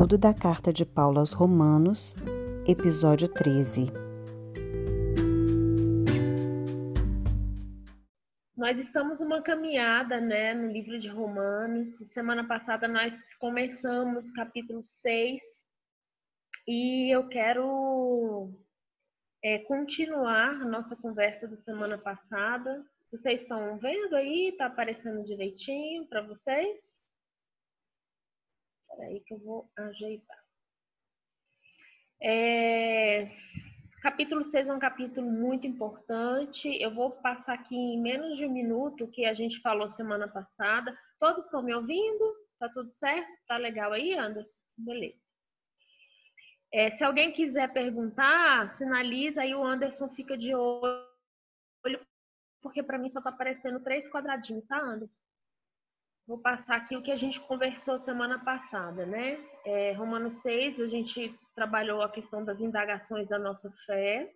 Estudo da Carta de Paulo aos Romanos, episódio 13. Nós estamos uma caminhada, né, no livro de Romanos. Semana passada nós começamos capítulo 6 e eu quero é, continuar a nossa conversa da semana passada. Vocês estão vendo aí? Tá aparecendo direitinho para vocês? Espera aí que eu vou ajeitar. É, capítulo 6 é um capítulo muito importante. Eu vou passar aqui em menos de um minuto o que a gente falou semana passada. Todos estão me ouvindo? Tá tudo certo? Tá legal aí, Anderson? Beleza. É, se alguém quiser perguntar, sinaliza aí o Anderson fica de olho, porque para mim só tá aparecendo três quadradinhos, tá, Anderson? Vou passar aqui o que a gente conversou semana passada, né? É, Romanos 6, a gente trabalhou a questão das indagações da nossa fé.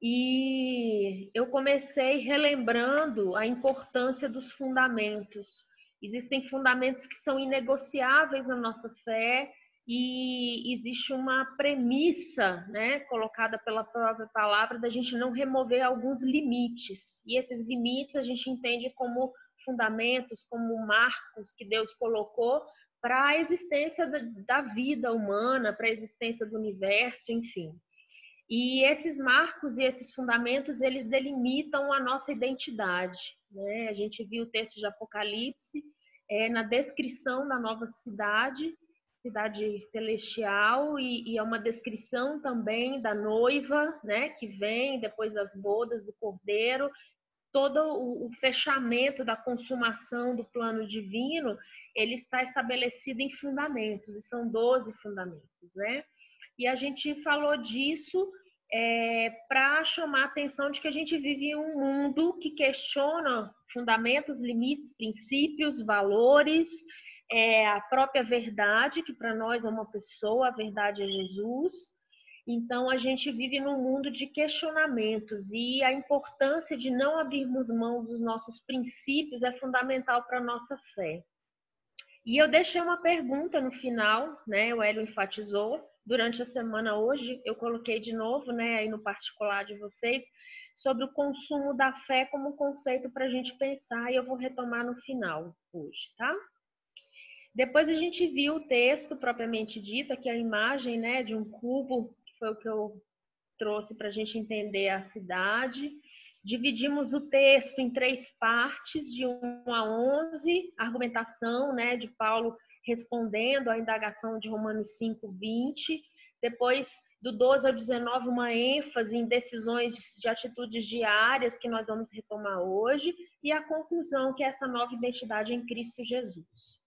E eu comecei relembrando a importância dos fundamentos. Existem fundamentos que são inegociáveis na nossa fé e existe uma premissa, né, colocada pela própria palavra da gente não remover alguns limites. E esses limites a gente entende como fundamentos, como marcos que Deus colocou para a existência da vida humana, para a existência do universo, enfim. E esses marcos e esses fundamentos, eles delimitam a nossa identidade. Né? A gente viu o texto de Apocalipse é, na descrição da nova cidade, cidade celestial, e, e, é uma descrição também da noiva, né, que vem depois das bodas do cordeiro, todo o, fechamento da consumação do plano divino, ele está estabelecido em fundamentos, e são 12 fundamentos, né? E a gente falou disso é, para chamar a atenção de que a gente vive em um mundo que questiona fundamentos, limites, princípios, valores, é, a própria verdade, que para nós é uma pessoa, a verdade é Jesus, então, a gente vive num mundo de questionamentos e a importância de não abrirmos mão dos nossos princípios é fundamental para a nossa fé. E eu deixei uma pergunta no final, né? O Hélio enfatizou. Durante a semana hoje, eu coloquei de novo, né, aí no particular de vocês, sobre o consumo da fé como conceito para a gente pensar, e eu vou retomar no final hoje, tá? Depois a gente viu o texto propriamente dito, aqui a imagem né, de um cubo foi o que eu trouxe para a gente entender a cidade. Dividimos o texto em três partes, de 1 a 11, argumentação né, de Paulo respondendo à indagação de Romanos 5, 20. Depois, do 12 ao 19, uma ênfase em decisões de atitudes diárias que nós vamos retomar hoje. E a conclusão, que é essa nova identidade em Cristo Jesus.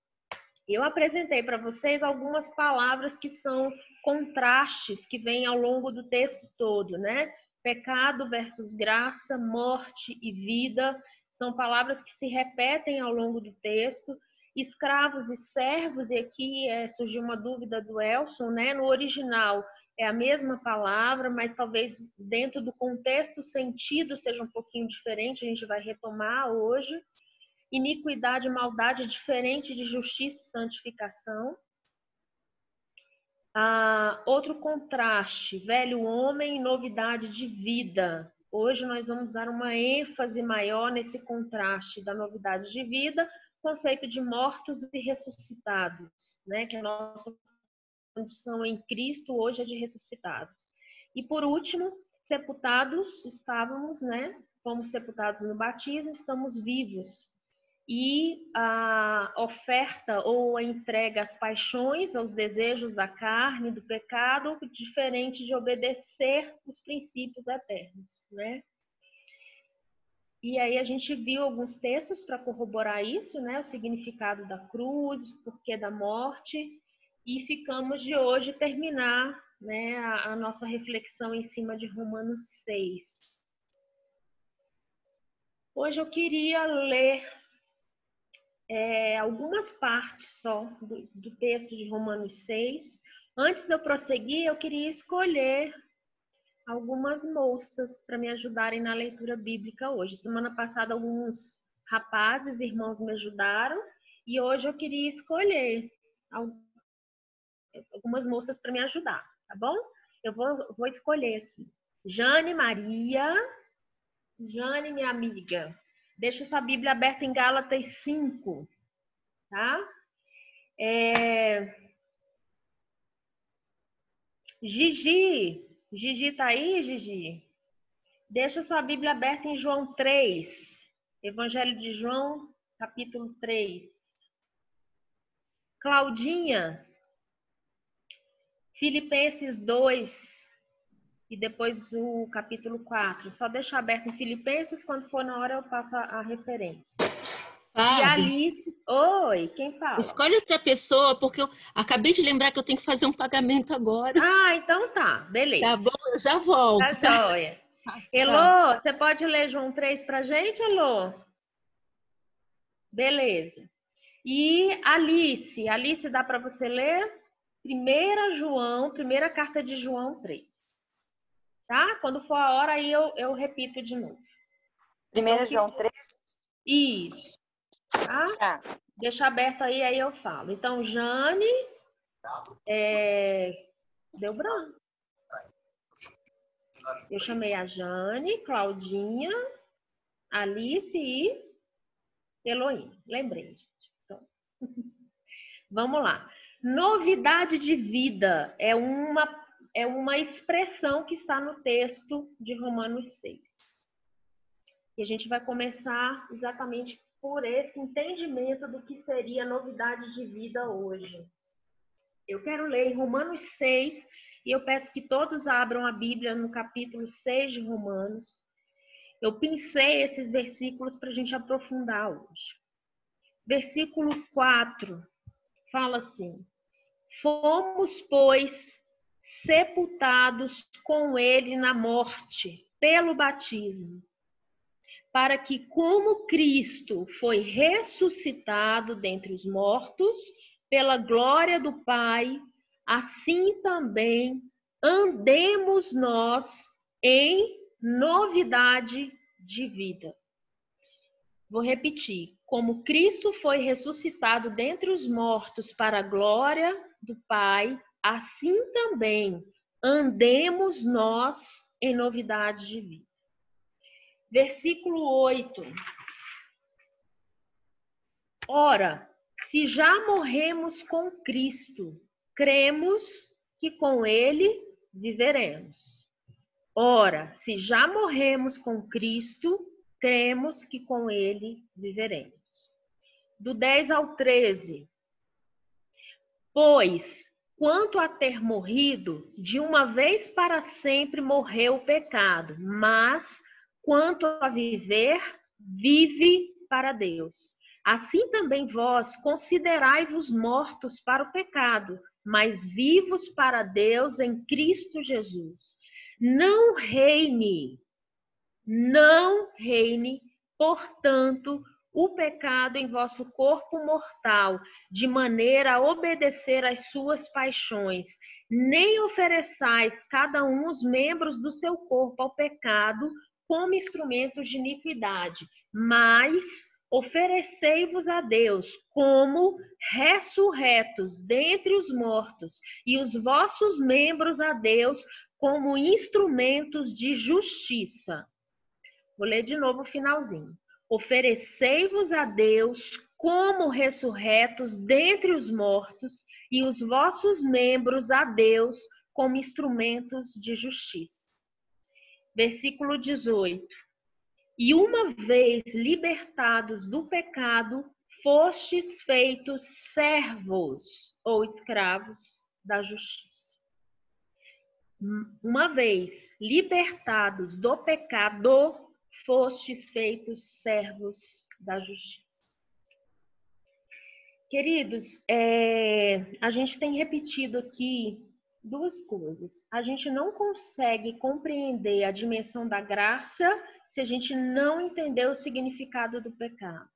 Eu apresentei para vocês algumas palavras que são contrastes que vêm ao longo do texto todo, né? Pecado versus graça, morte e vida, são palavras que se repetem ao longo do texto. Escravos e servos, e aqui é, surgiu uma dúvida do Elson, né? No original é a mesma palavra, mas talvez dentro do contexto o sentido seja um pouquinho diferente, a gente vai retomar hoje. Iniquidade e maldade diferente de justiça e santificação. Ah, outro contraste, velho homem e novidade de vida. Hoje nós vamos dar uma ênfase maior nesse contraste da novidade de vida, conceito de mortos e ressuscitados, né? Que a nossa condição em Cristo hoje é de ressuscitados. E por último, sepultados estávamos, né? Fomos sepultados no batismo, estamos vivos e a oferta ou a entrega às paixões, aos desejos da carne, do pecado, diferente de obedecer os princípios eternos, né? E aí a gente viu alguns textos para corroborar isso, né? O significado da cruz, o porquê da morte, e ficamos de hoje terminar, né, a, a nossa reflexão em cima de Romanos 6. Hoje eu queria ler é, algumas partes só do, do texto de Romanos 6. Antes de eu prosseguir, eu queria escolher algumas moças para me ajudarem na leitura bíblica hoje. Semana passada, alguns rapazes, irmãos me ajudaram, e hoje eu queria escolher algumas moças para me ajudar, tá bom? Eu vou, vou escolher aqui. Jane Maria. Jane, minha amiga. Deixa sua Bíblia aberta em Gálatas 5, tá? É... Gigi. Gigi tá aí, Gigi? Deixa sua Bíblia aberta em João 3. Evangelho de João, capítulo 3. Claudinha. Filipenses 2, e depois o capítulo 4. Só deixa aberto em Filipenses, quando for na hora eu passo a, referência. Fábio, e Alice. Oi, quem fala? Escolhe outra pessoa, porque eu acabei de lembrar que eu tenho que fazer um pagamento agora. Ah, então tá, beleza. Tá bom, eu já volto. Tá, tá? Joia. Elô, você pode ler João 3 pra gente, Elô? Beleza. E Alice, Alice, dá para você ler? Primeira João, primeira carta de João 3 tá? Quando for a hora, aí eu, eu repito de novo. Primeiro João 3? Isso. Tá? tá? Deixa aberto aí, aí eu falo. Então, Jane, é... deu branco. Eu chamei a Jane, Claudinha, Alice e Elohim. Lembrei, gente. Então, vamos lá. Novidade de vida é uma é uma expressão que está no texto de Romanos 6. E a gente vai começar exatamente por esse entendimento do que seria novidade de vida hoje. Eu quero ler Romanos 6 e eu peço que todos abram a Bíblia no capítulo 6 de Romanos. Eu pensei esses versículos para a gente aprofundar hoje. Versículo 4 fala assim: Fomos, pois, sepultados com ele na morte pelo batismo, para que, como Cristo foi ressuscitado dentre os mortos pela glória do Pai, assim também andemos nós em novidade de vida. Vou repetir. Como Cristo foi ressuscitado dentre os mortos para a glória do Pai, assim também andemos nós em novidade de vida. Versículo 8. Ora, se já morremos com Cristo, cremos que com ele viveremos. Ora, se já morremos com Cristo, cremos que com ele viveremos. Do 10 ao 13. Pois Quanto a ter morrido, de uma vez para sempre morreu o pecado, mas quanto a viver, vive para Deus. Assim também vós considerai-vos mortos para o pecado, mas vivos para Deus em Cristo Jesus. Não reine, não reine, portanto, o pecado em vosso corpo mortal, de maneira a obedecer às suas paixões. Nem ofereçais cada um os membros do seu corpo ao pecado como instrumentos de iniquidade, mas oferecei-vos a Deus como ressurretos dentre os mortos, e os vossos membros a Deus como instrumentos de justiça. Vou ler de novo o finalzinho. Oferecei-vos a Deus como ressurretos dentre os mortos, e os vossos membros a Deus como instrumentos de justiça. Versículo 18. E uma vez libertados do pecado, fostes feitos servos ou escravos da justiça. Uma vez libertados do pecado, fostes feitos servos da justiça. Queridos, é, a gente tem repetido aqui duas coisas. A gente não consegue compreender a dimensão da graça se a gente não entender o significado do pecado.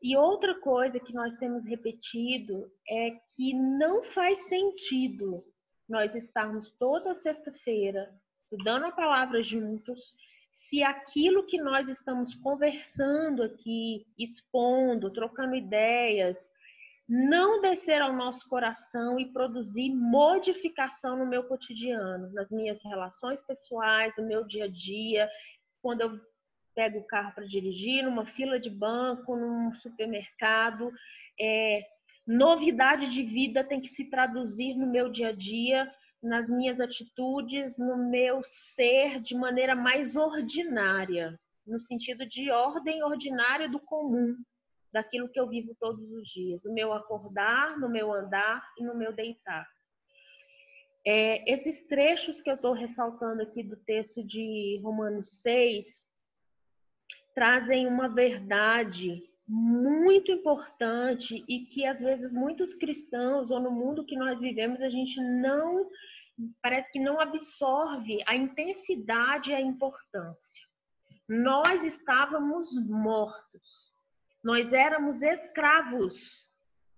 E outra coisa que nós temos repetido é que não faz sentido nós estarmos toda sexta-feira estudando a palavra juntos se aquilo que nós estamos conversando aqui, expondo, trocando ideias, não descer ao nosso coração e produzir modificação no meu cotidiano, nas minhas relações pessoais, no meu dia a dia, quando eu pego o carro para dirigir, numa fila de banco, num supermercado. É, novidade de vida tem que se traduzir no meu dia a dia, nas minhas atitudes, no meu ser de maneira mais ordinária, no sentido de ordem ordinária do comum, daquilo que eu vivo todos os dias, no meu acordar, no meu andar e no meu deitar. É, esses trechos que eu estou ressaltando aqui do texto de Romanos 6 trazem uma verdade muito importante e que às vezes muitos cristãos ou no mundo que nós vivemos a gente não parece que não absorve a intensidade e a importância. Nós estávamos mortos. Nós éramos escravos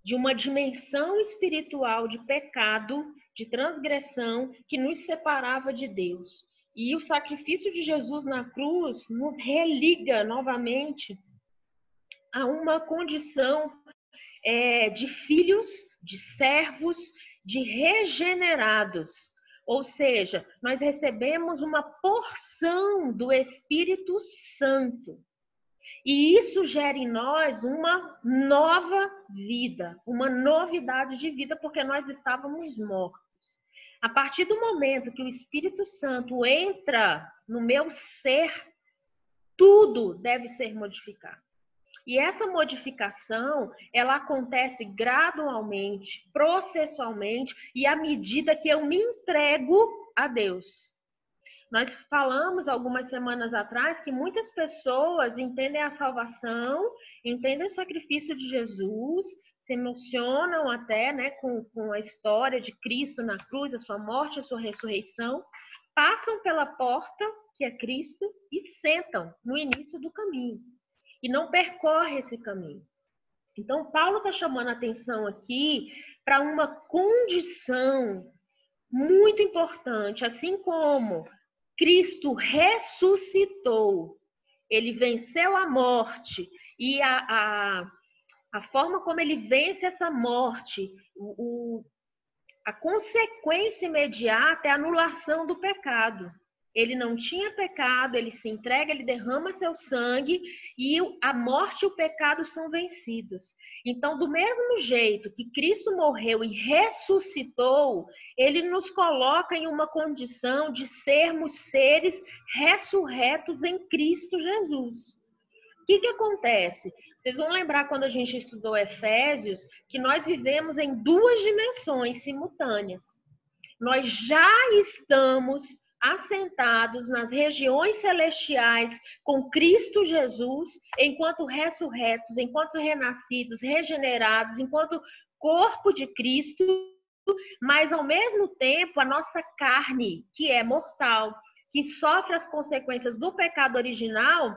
de uma dimensão espiritual de pecado, de transgressão que nos separava de Deus. E o sacrifício de Jesus na cruz nos religa novamente a uma condição é, de filhos, de servos, de regenerados. Ou seja, nós recebemos uma porção do Espírito Santo. E isso gera em nós uma nova vida, uma novidade de vida, porque nós estávamos mortos. A partir do momento que o Espírito Santo entra no meu ser, tudo deve ser modificado. E essa modificação, ela acontece gradualmente, processualmente e à medida que eu me entrego a Deus. Nós falamos algumas semanas atrás que muitas pessoas entendem a salvação, entendem o sacrifício de Jesus, se emocionam até né, com, com a história de Cristo na cruz, a sua morte, a sua ressurreição, passam pela porta, que é Cristo, e sentam no início do caminho e não percorre esse caminho. Então, Paulo está chamando a atenção aqui para uma condição muito importante, assim como Cristo ressuscitou, ele venceu a morte e a, a, a forma como ele vence essa morte, o, o, a consequência imediata é a anulação do pecado. Ele não tinha pecado, ele se entrega, ele derrama seu sangue e a morte e o pecado são vencidos. Então, do mesmo jeito que Cristo morreu e ressuscitou, ele nos coloca em uma condição de sermos seres ressurretos em Cristo Jesus. O que, que acontece? Vocês vão lembrar quando a gente estudou Efésios que nós vivemos em duas dimensões simultâneas. Nós já estamos assentados nas regiões celestiais com Cristo Jesus, enquanto ressurretos, enquanto renascidos, regenerados, enquanto corpo de Cristo, mas ao mesmo tempo a nossa carne, que é mortal, que sofre as consequências do pecado original,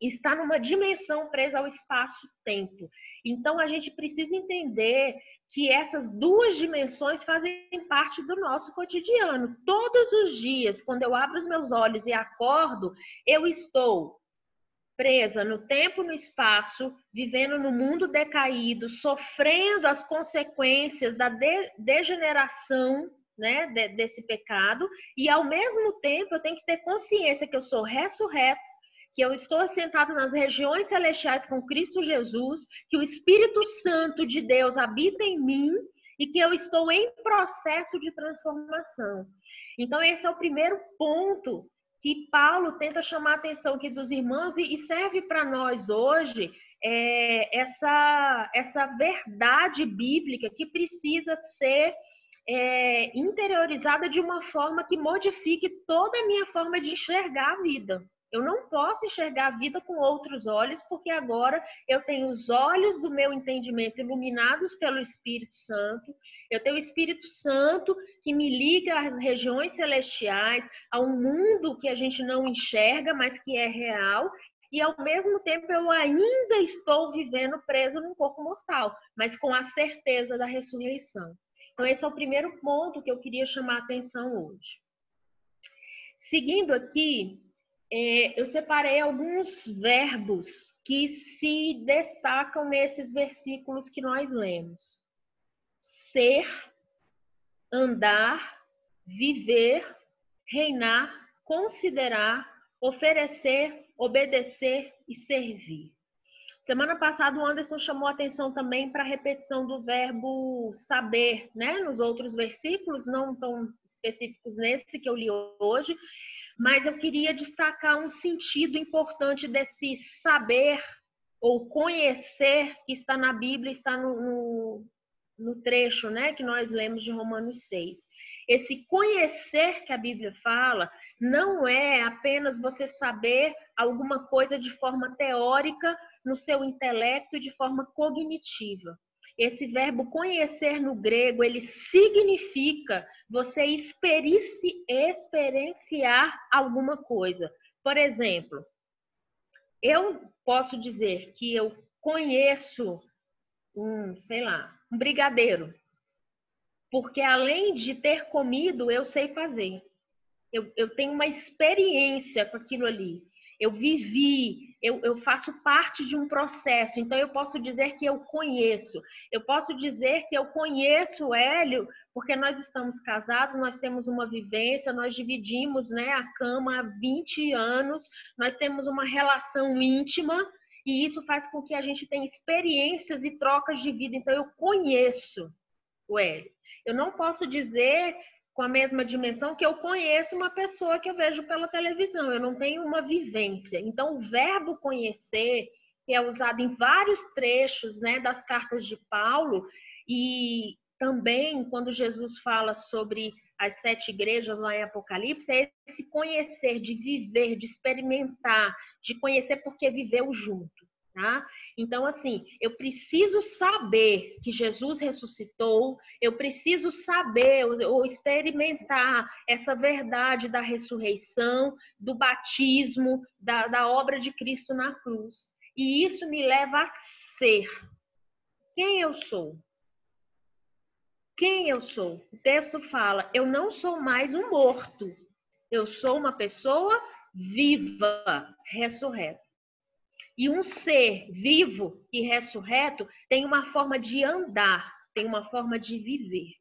está numa dimensão presa ao espaço-tempo. Então a gente precisa entender que essas duas dimensões fazem parte do nosso cotidiano. Todos os dias, quando eu abro os meus olhos e acordo, eu estou presa no tempo, no espaço, vivendo no mundo decaído, sofrendo as consequências da de degeneração né, de, desse pecado, e ao mesmo tempo eu tenho que ter consciência que eu sou ressurreto que eu estou assentado nas regiões celestiais com Cristo Jesus, que o Espírito Santo de Deus habita em mim e que eu estou em processo de transformação. Então, esse é o primeiro ponto que Paulo tenta chamar a atenção aqui dos irmãos e serve para nós hoje é, essa, essa verdade bíblica que precisa ser é, interiorizada de uma forma que modifique toda a minha forma de enxergar a vida. Eu não posso enxergar a vida com outros olhos, porque agora eu tenho os olhos do meu entendimento iluminados pelo Espírito Santo. Eu tenho o Espírito Santo que me liga às regiões celestiais, a um mundo que a gente não enxerga, mas que é real. E ao mesmo tempo eu ainda estou vivendo preso num corpo mortal, mas com a certeza da ressurreição. Então, esse é o primeiro ponto que eu queria chamar a atenção hoje. Seguindo aqui, é, eu separei alguns verbos que se destacam nesses versículos que nós lemos: ser, andar, viver, reinar, considerar, oferecer, obedecer e servir. Semana passada o Anderson chamou atenção também para a repetição do verbo saber, né? Nos outros versículos, não tão específicos nesse que eu li hoje, mas eu queria destacar um sentido importante desse saber ou conhecer que está na Bíblia, está no, no, no trecho né, que nós lemos de Romanos 6. Esse conhecer que a Bíblia fala não é apenas você saber alguma coisa de forma teórica no seu intelecto e de forma cognitiva. Esse verbo conhecer no grego, ele significa você experienciar alguma coisa. Por exemplo, eu posso dizer que eu conheço um, sei lá, um brigadeiro. Porque além de ter comido, eu sei fazer. Eu, eu tenho uma experiência com aquilo ali eu vivi, eu, eu, faço parte de um processo, então eu posso dizer que eu conheço. Eu posso dizer que eu conheço o Hélio, porque nós estamos casados, nós temos uma vivência, nós dividimos né, a cama há 20 anos, nós temos uma relação íntima, e isso faz com que a gente tenha experiências e trocas de vida. Então eu conheço o Hélio. Eu não posso dizer com a mesma dimensão que eu conheço uma pessoa que eu vejo pela televisão. Eu não tenho uma vivência. Então, o verbo conhecer, que é usado em vários trechos né, das cartas de Paulo, e também quando Jesus fala sobre as sete igrejas lá em Apocalipse, é esse conhecer, de viver, de experimentar, de conhecer porque viveu junto. Tá? Então, assim, eu preciso saber que Jesus ressuscitou, eu preciso saber ou experimentar essa verdade da ressurreição, do batismo, da, da obra de Cristo na cruz. E isso me leva a ser quem eu sou. Quem eu sou? O texto fala: eu não sou mais um morto, eu sou uma pessoa viva, ressurreta. E um ser vivo e ressurreto tem uma forma de andar, tem uma forma de viver.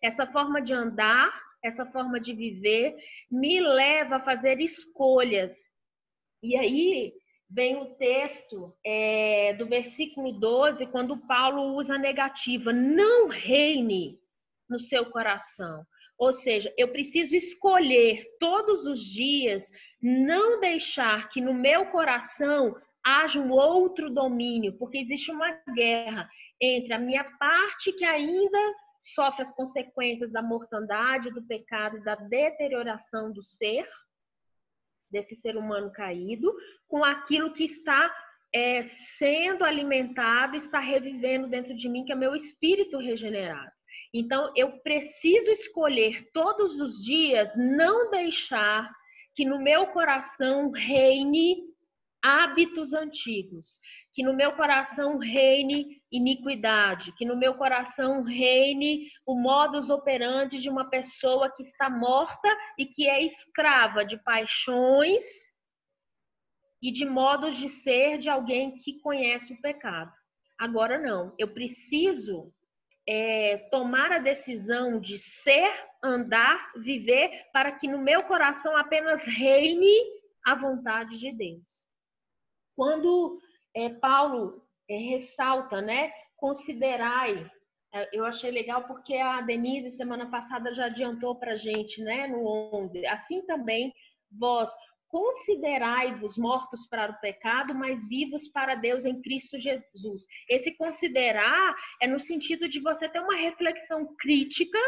Essa forma de andar, essa forma de viver, me leva a fazer escolhas. E aí vem o texto é, do versículo 12, quando Paulo usa a negativa: não reine no seu coração. Ou seja, eu preciso escolher todos os dias não deixar que no meu coração haja um outro domínio, porque existe uma guerra entre a minha parte que ainda sofre as consequências da mortandade, do pecado, da deterioração do ser, desse ser humano caído, com aquilo que está é, sendo alimentado, está revivendo dentro de mim, que é meu espírito regenerado. Então, eu preciso escolher todos os dias não deixar que no meu coração reine hábitos antigos, que no meu coração reine iniquidade, que no meu coração reine o modus operandi de uma pessoa que está morta e que é escrava de paixões e de modos de ser de alguém que conhece o pecado. Agora não, eu preciso é, tomar a decisão de ser, andar, viver, para que no meu coração apenas reine a vontade de Deus. Quando é, Paulo é, ressalta, né, considerai, é, eu achei legal porque a Denise semana passada já adiantou para gente, né, no 11. Assim também vós considerai-vos mortos para o pecado, mas vivos para Deus em Cristo Jesus. Esse considerar é no sentido de você ter uma reflexão crítica,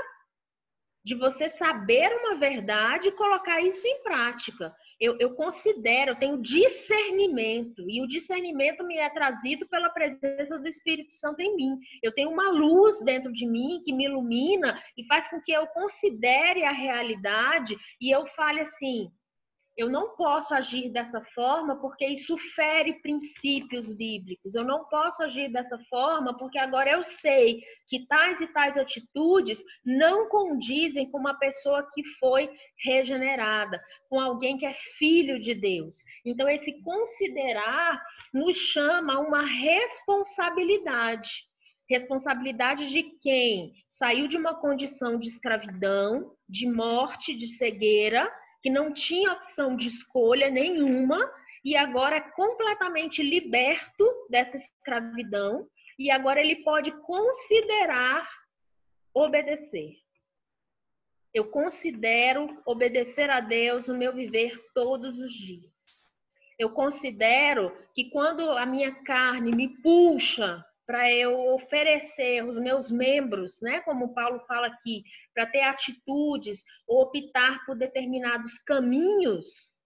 de você saber uma verdade e colocar isso em prática eu, eu considero, eu tenho discernimento, e o discernimento me é trazido pela presença do Espírito Santo em mim. Eu tenho uma luz dentro de mim que me ilumina e faz com que eu considere a realidade e eu fale assim: eu não posso agir dessa forma porque isso fere princípios bíblicos. Eu não posso agir dessa forma porque agora eu sei que tais e tais atitudes não condizem com uma pessoa que foi regenerada, com alguém que é filho de Deus. Então, esse considerar nos chama a uma responsabilidade. Responsabilidade de quem saiu de uma condição de escravidão, de morte, de cegueira que não tinha opção de escolha nenhuma e agora é completamente liberto dessa escravidão e agora ele pode considerar obedecer. Eu considero obedecer a Deus no meu viver todos os dias. Eu considero que quando a minha carne me puxa para eu oferecer os meus membros, né, como Paulo fala aqui, para ter atitudes ou optar por determinados caminhos,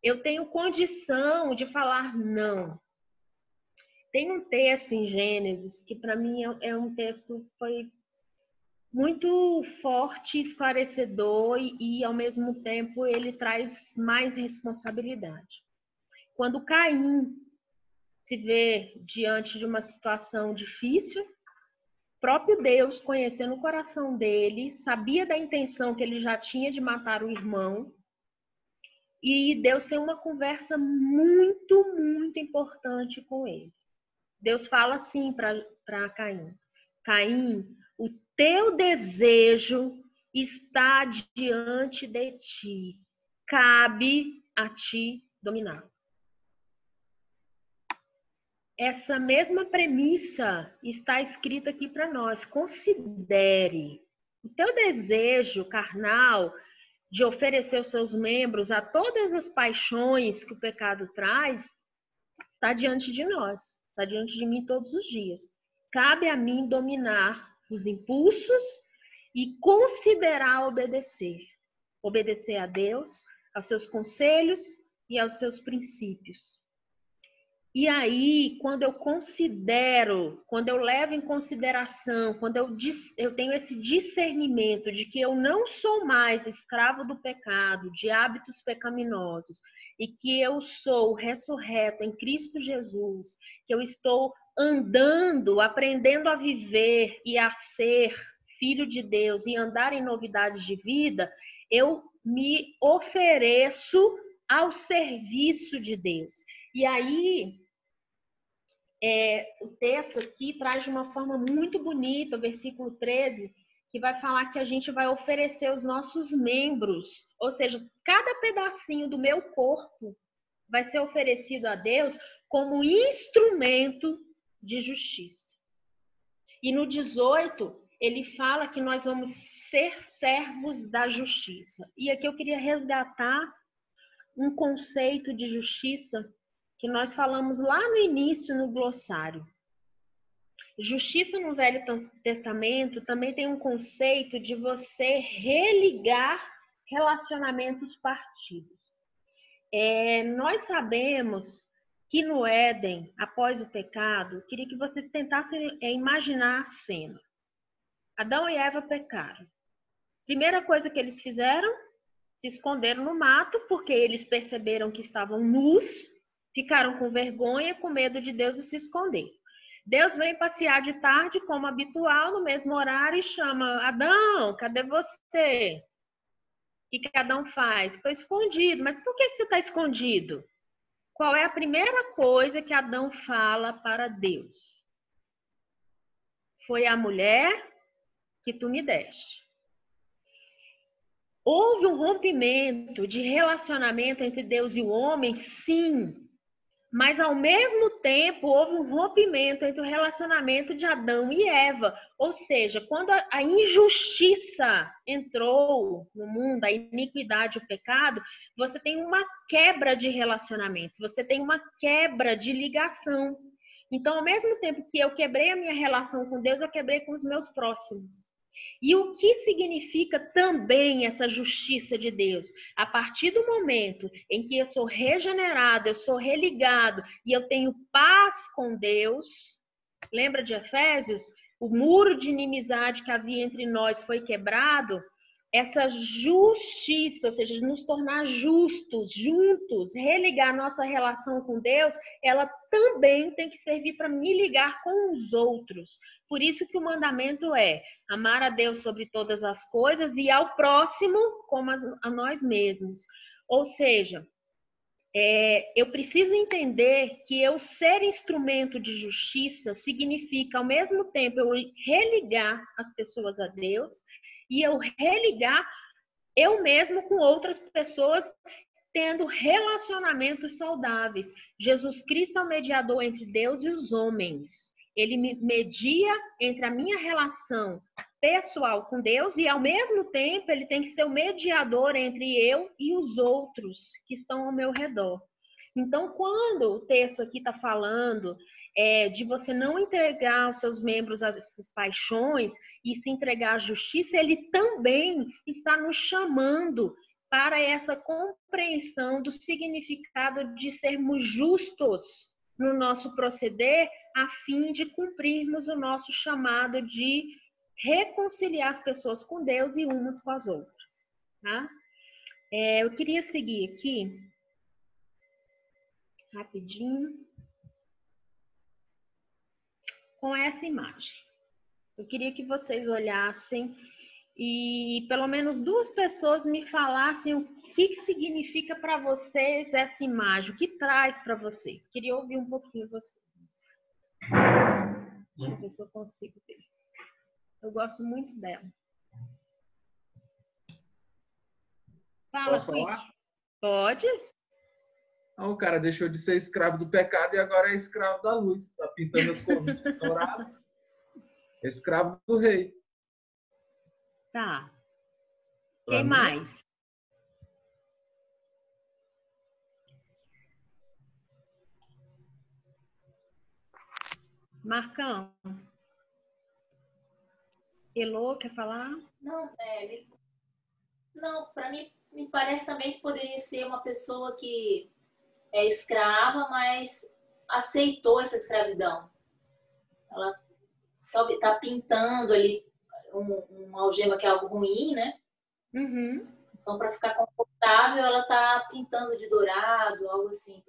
eu tenho condição de falar não. Tem um texto em Gênesis que para mim é, é um texto foi muito forte, esclarecedor e, e ao mesmo tempo ele traz mais responsabilidade. Quando Caim se vê diante de uma situação difícil, próprio Deus, conhecendo o coração dele, sabia da intenção que ele já tinha de matar o irmão. E Deus tem uma conversa muito, muito importante com ele. Deus fala assim para Caim: Caim, o teu desejo está diante de ti, cabe a ti dominar essa mesma premissa está escrita aqui para nós. Considere o teu desejo carnal de oferecer os seus membros a todas as paixões que o pecado traz, está diante de nós, está diante de mim todos os dias. Cabe a mim dominar os impulsos e considerar obedecer. Obedecer a Deus, aos seus conselhos e aos seus princípios. E aí, quando eu considero, quando eu levo em consideração, quando eu, eu tenho esse discernimento de que eu não sou mais escravo do pecado, de hábitos pecaminosos, e que eu sou ressurreto em Cristo Jesus, que eu estou andando, aprendendo a viver e a ser filho de Deus e andar em novidades de vida, eu me ofereço ao serviço de Deus. E aí, é, o texto aqui traz de uma forma muito bonita, o versículo 13, que vai falar que a gente vai oferecer os nossos membros, ou seja, cada pedacinho do meu corpo vai ser oferecido a Deus como instrumento de justiça. E no 18, ele fala que nós vamos ser servos da justiça. E aqui eu queria resgatar um conceito de justiça que nós falamos lá no início no glossário. Justiça no Velho Testamento também tem um conceito de você religar relacionamentos partidos. É, nós sabemos que no Éden, após o pecado, queria que vocês tentassem é, imaginar a cena. Adão e Eva pecaram. Primeira coisa que eles fizeram, se esconderam no mato, porque eles perceberam que estavam nus Ficaram com vergonha, com medo de Deus e se esconder. Deus vem passear de tarde, como habitual, no mesmo horário, e chama: Adão, cadê você? O que, Adão faz? Estou escondido. Mas por que, que você está escondido? Qual é a primeira coisa que Adão fala para Deus? Foi a mulher que tu me deste. Houve um rompimento de relacionamento entre Deus e o homem? Sim. Mas ao mesmo tempo houve um rompimento entre o relacionamento de Adão e Eva. Ou seja, quando a injustiça entrou no mundo, a iniquidade, o pecado, você tem uma quebra de relacionamentos, você tem uma quebra de ligação. Então, ao mesmo tempo que eu quebrei a minha relação com Deus, eu quebrei com os meus próximos. E o que significa também essa justiça de Deus? A partir do momento em que eu sou regenerado, eu sou religado e eu tenho paz com Deus, lembra de Efésios? O muro de inimizade que havia entre nós foi quebrado. Essa justiça, ou seja, nos tornar justos, juntos, religar nossa relação com Deus, ela também tem que servir para me ligar com os outros. Por isso que o mandamento é amar a Deus sobre todas as coisas e ao próximo como a nós mesmos. Ou seja, é, eu preciso entender que eu ser instrumento de justiça significa, ao mesmo tempo, eu religar as pessoas a Deus e eu religar eu mesmo com outras pessoas, tendo relacionamentos saudáveis. Jesus Cristo é o mediador entre Deus e os homens. Ele media entre a minha relação pessoal com Deus e, ao mesmo tempo, ele tem que ser o mediador entre eu e os outros que estão ao meu redor. Então, quando o texto aqui está falando é, de você não entregar os seus membros a essas paixões e se entregar à justiça, ele também está nos chamando para essa compreensão do significado de sermos justos no nosso proceder, a fim de cumprirmos o nosso chamado de reconciliar as pessoas com Deus e umas com as outras. Tá? É, eu queria seguir aqui, rapidinho com essa imagem. Eu queria que vocês olhassem e pelo menos duas pessoas me falassem o que, significa para vocês essa imagem, o que traz para vocês. Queria ouvir um pouquinho vocês. Deixa eu ver se eu consigo ver. Eu gosto muito dela. Fala, Posso falar? Pode. Então, o cara deixou de ser escravo do pecado e agora é escravo da luz. Está pintando as cores douradas. É escravo do rei. Tá. Quem mim? mais? Marcão. Elô, quer falar? Não, é, não, para mim me parece também que poderia ser uma pessoa que é escrava, mas aceitou essa escravidão. Ela está pintando ali um, um, algema que é algo ruim, né? Uhum. Então, para ficar confortável, ela está pintando de dourado, algo assim,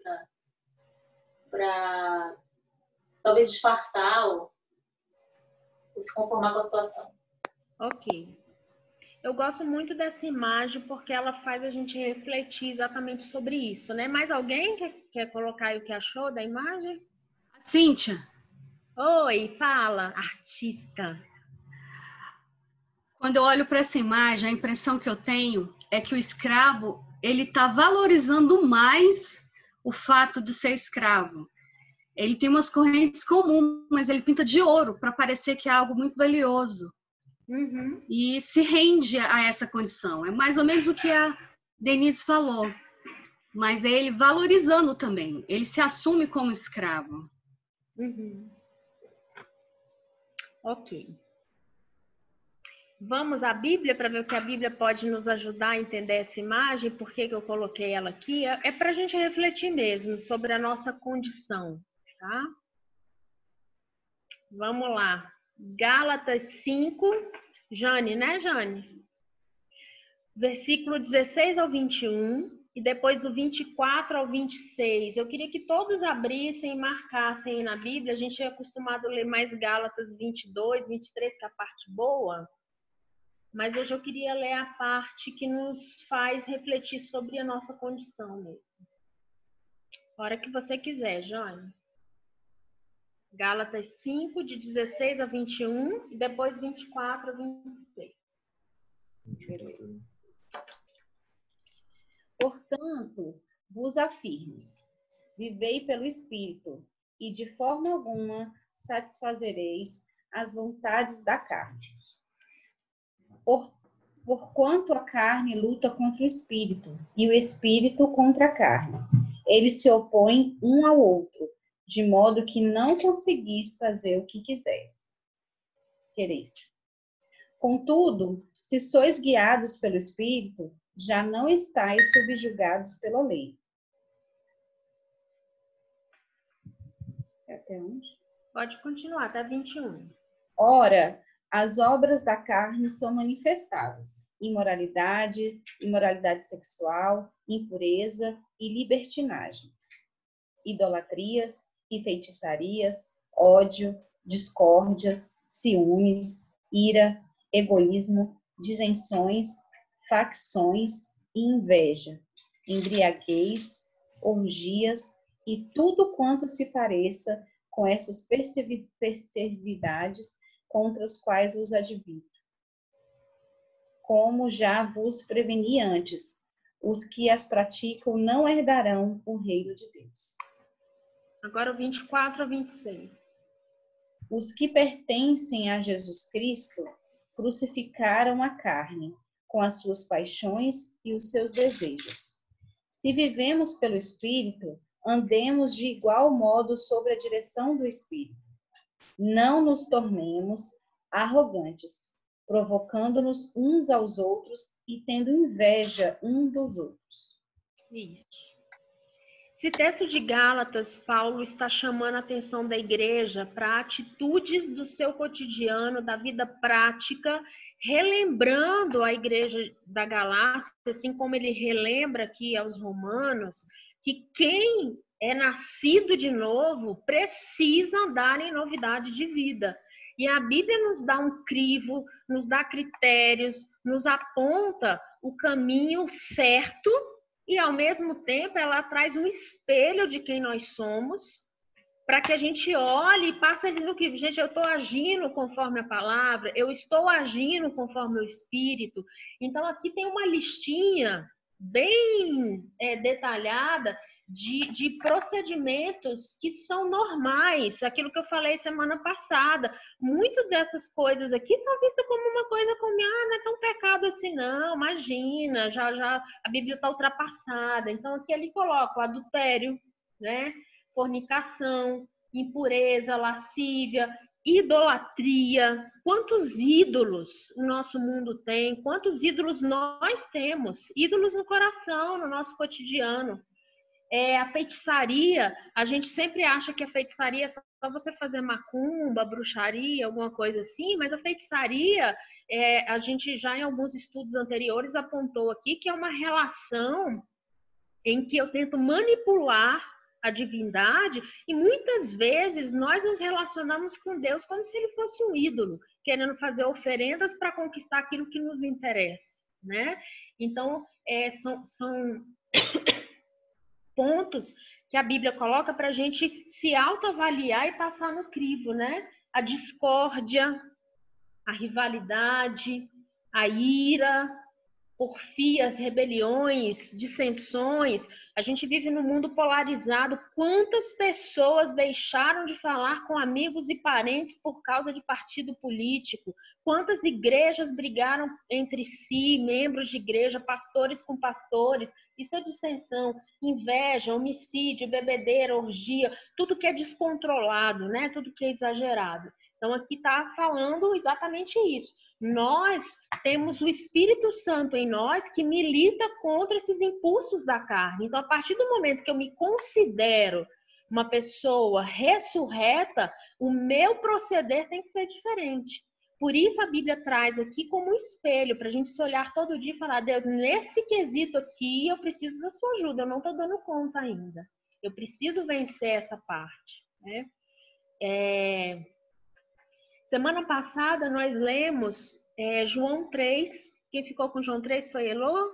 para talvez disfarçar ou, ou se conformar com a situação. Ok. Eu gosto muito dessa imagem porque ela faz a gente refletir exatamente sobre isso, né? Mais alguém quer, quer colocar aí o que achou da imagem? Cíntia. Oi, fala, artista. Quando eu olho para essa imagem, a impressão que eu tenho é que o escravo ele está valorizando mais o fato de ser escravo. Ele tem umas correntes comuns, mas ele pinta de ouro para parecer que é algo muito valioso. Uhum. E se rende a essa condição. É mais ou menos o que a Denise falou. Mas é ele valorizando também. Ele se assume como escravo. Uhum. Ok. Vamos à Bíblia para ver o que a Bíblia pode nos ajudar a entender essa imagem, por que, que eu coloquei ela aqui. É, é para a gente refletir mesmo sobre a nossa condição, tá? Vamos lá. Gálatas 5, Jane, né, Jane? Versículo 16 ao 21 e depois do 24 ao 26. Eu queria que todos abrissem e marcassem na Bíblia. A gente é acostumado a ler mais Gálatas 22, 23, que é a parte boa. Mas hoje eu queria ler a parte que nos faz refletir sobre a nossa condição mesmo. A hora que você quiser, Jane. Gálatas 5, de 16 a 21, e depois 24 a 26. Portanto, vos afirmo: vivei pelo Espírito, e de forma alguma satisfazereis as vontades da carne. Por, porquanto a carne luta contra o Espírito, e o Espírito contra a carne. Eles se opõem um ao outro de modo que não conseguis fazer o que quiseres. Quereis. Contudo, se sois guiados pelo Espírito, já não estáis subjugados pela lei. Até onde? Pode continuar, até 21. Ora, as obras da carne são manifestadas: imoralidade, imoralidade sexual, impureza e libertinagem, idolatrias e feitiçarias, ódio, discórdias, ciúmes, ira, egoísmo, disenções, facções e inveja, embriaguez, orgias e tudo quanto se pareça com essas perservidades contra as quais os advirto. Como já vos preveni antes, os que as praticam não herdarão o reino de Deus. Agora o 24 a 26. Os que pertencem a Jesus Cristo crucificaram a carne, com as suas paixões e os seus desejos. Se vivemos pelo Espírito, andemos de igual modo sob a direção do Espírito. Não nos tornemos arrogantes, provocando-nos uns aos outros e tendo inveja um dos outros. Isso. Esse texto de Gálatas, Paulo está chamando a atenção da igreja para atitudes do seu cotidiano, da vida prática, relembrando a igreja da Galácia, assim como ele relembra aqui aos romanos, que quem é nascido de novo precisa andar em novidade de vida. E a Bíblia nos dá um crivo, nos dá critérios, nos aponta o caminho certo e ao mesmo tempo ela traz um espelho de quem nós somos, para que a gente olhe e passe no que, gente, eu estou agindo conforme a palavra, eu estou agindo conforme o Espírito. Então aqui tem uma listinha bem é, detalhada de, de, procedimentos que são normais, aquilo que eu falei semana passada. Muitas dessas coisas aqui são vistas como uma coisa como, ah, não é tão pecado assim, não, imagina, já, já a Bíblia está ultrapassada. Então, aqui ele coloca o adultério, né? fornicação, impureza, lascívia, idolatria. Quantos ídolos o nosso mundo tem? Quantos ídolos nós temos? Ídolos no coração, no nosso cotidiano. É, a feitiçaria, a gente sempre acha que a feitiçaria é só você fazer macumba, bruxaria, alguma coisa assim, mas a feitiçaria, é, a gente já em alguns estudos anteriores apontou aqui que é uma relação em que eu tento manipular a divindade e muitas vezes nós nos relacionamos com Deus como se ele fosse um ídolo, querendo fazer oferendas para conquistar aquilo que nos interessa, né? Então, é, são, são pontos que a Bíblia coloca para a gente se autoavaliar e passar no crivo, né? A discórdia, a rivalidade, a ira, porfias, rebeliões, dissensões. A gente vive num mundo polarizado. Quantas pessoas deixaram de falar com amigos e parentes por causa de partido político? Quantas igrejas brigaram entre si, membros de igreja, pastores com pastores? Isso é dissensão, inveja, homicídio, bebedeira, orgia, tudo que é descontrolado, né? Tudo que é exagerado. Então aqui está falando exatamente isso. Nós temos o Espírito Santo em nós que milita contra esses impulsos da carne. Então, a partir do momento que eu me considero uma pessoa ressurreta, o meu proceder tem que ser diferente. Por isso a Bíblia traz aqui como um espelho, para a gente se olhar todo dia e falar, Deus, nesse quesito aqui eu preciso da sua ajuda, eu não estou dando conta ainda. Eu preciso vencer essa parte. Né? É... Semana passada nós lemos é, João 3. Quem ficou com João 3 foi Elô?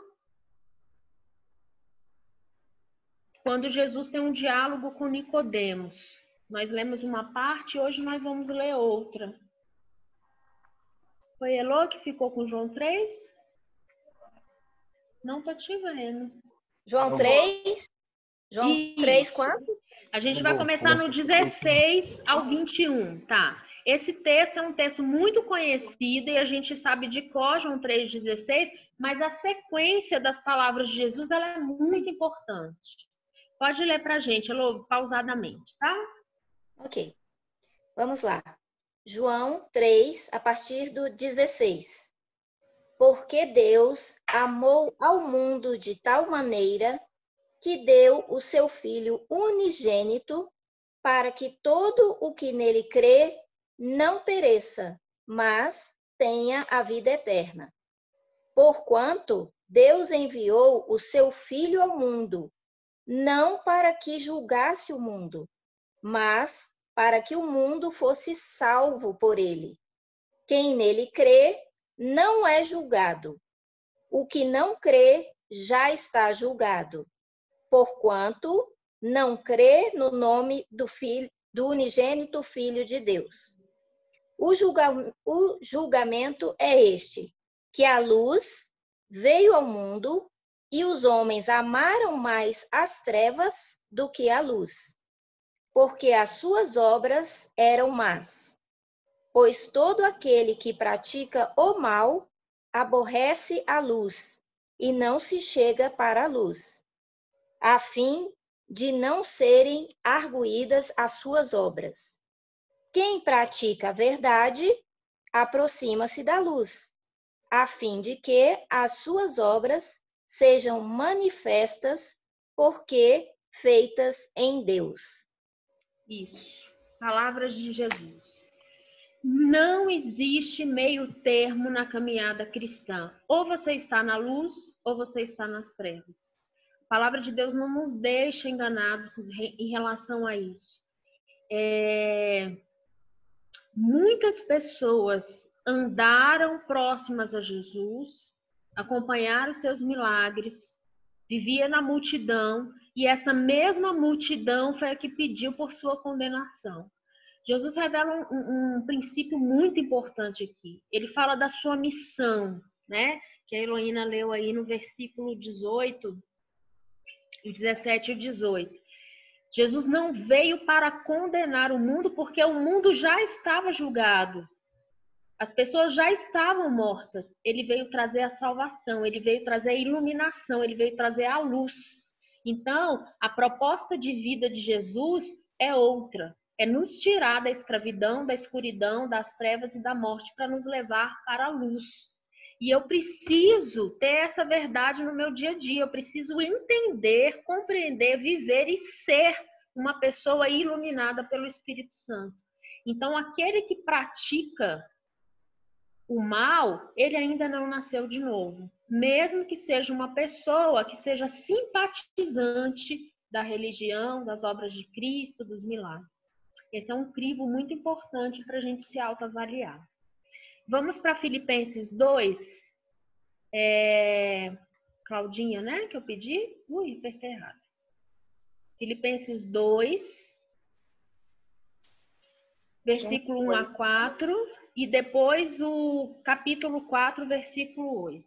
Quando Jesus tem um diálogo com Nicodemos. Nós lemos uma parte, hoje nós vamos ler outra. Foi Elô que ficou com João 3? Não tô te vendo. João 3? João Isso. 3, quanto? A gente vai começar no 16 ao 21, tá? Esse texto é um texto muito conhecido e a gente sabe de cor João 3,16, mas a sequência das palavras de Jesus ela é muito importante. Pode ler para a gente, Elô, pausadamente, tá? Ok. Vamos lá. João 3, a partir do 16. Porque Deus amou ao mundo de tal maneira que deu o seu Filho unigênito para que todo o que nele crê não pereça, mas tenha a vida eterna. Porquanto Deus enviou o seu Filho ao mundo, não para que julgasse o mundo, mas para que o mundo fosse salvo por ele. Quem nele crê não é julgado. O que não crê já está julgado, porquanto não crê no nome do filho do unigênito filho de Deus. O, julga, o julgamento é este: que a luz veio ao mundo e os homens amaram mais as trevas do que a luz, porque as suas obras eram más. Pois todo aquele que pratica o mal aborrece a luz e não se chega para a luz, a fim de não serem arguídas as suas obras. Quem pratica a verdade aproxima-se da luz, a fim de que as suas obras sejam manifestas porque feitas em Deus. Isso. Palavras de Jesus. Não existe meio termo na caminhada cristã. Ou você está na luz ou você está nas trevas. Palavra de Deus não nos deixa enganados em relação a isso. É... Muitas pessoas andaram próximas a Jesus, acompanharam seus milagres, vivia na multidão e essa mesma multidão foi a que pediu por sua condenação. Jesus revela um, um, princípio muito importante aqui. Ele fala da sua missão, né? Que a Heloína leu aí no versículo 18, o 17 e o 18. Jesus não veio para condenar o mundo porque o mundo já estava julgado. As pessoas já estavam mortas. Ele veio trazer a salvação, ele veio trazer a iluminação, ele veio trazer a luz. Então, a proposta de vida de Jesus é outra. É nos tirar da escravidão, da escuridão, das trevas e da morte para nos levar para a luz. E eu preciso ter essa verdade no meu dia a dia. Eu preciso entender, compreender, viver e ser uma pessoa iluminada pelo Espírito Santo. Então, aquele que pratica o mal, ele ainda não nasceu de novo. Mesmo que seja uma pessoa que seja simpatizante da religião, das obras de Cristo, dos milagres. Esse é um crivo muito importante para a gente se autoavaliar. Vamos para Filipenses 2. É... Claudinha, né? Que eu pedi? Ui, apertei errado. Filipenses 2, versículo 1 a 4 e depois o capítulo 4, versículo 8.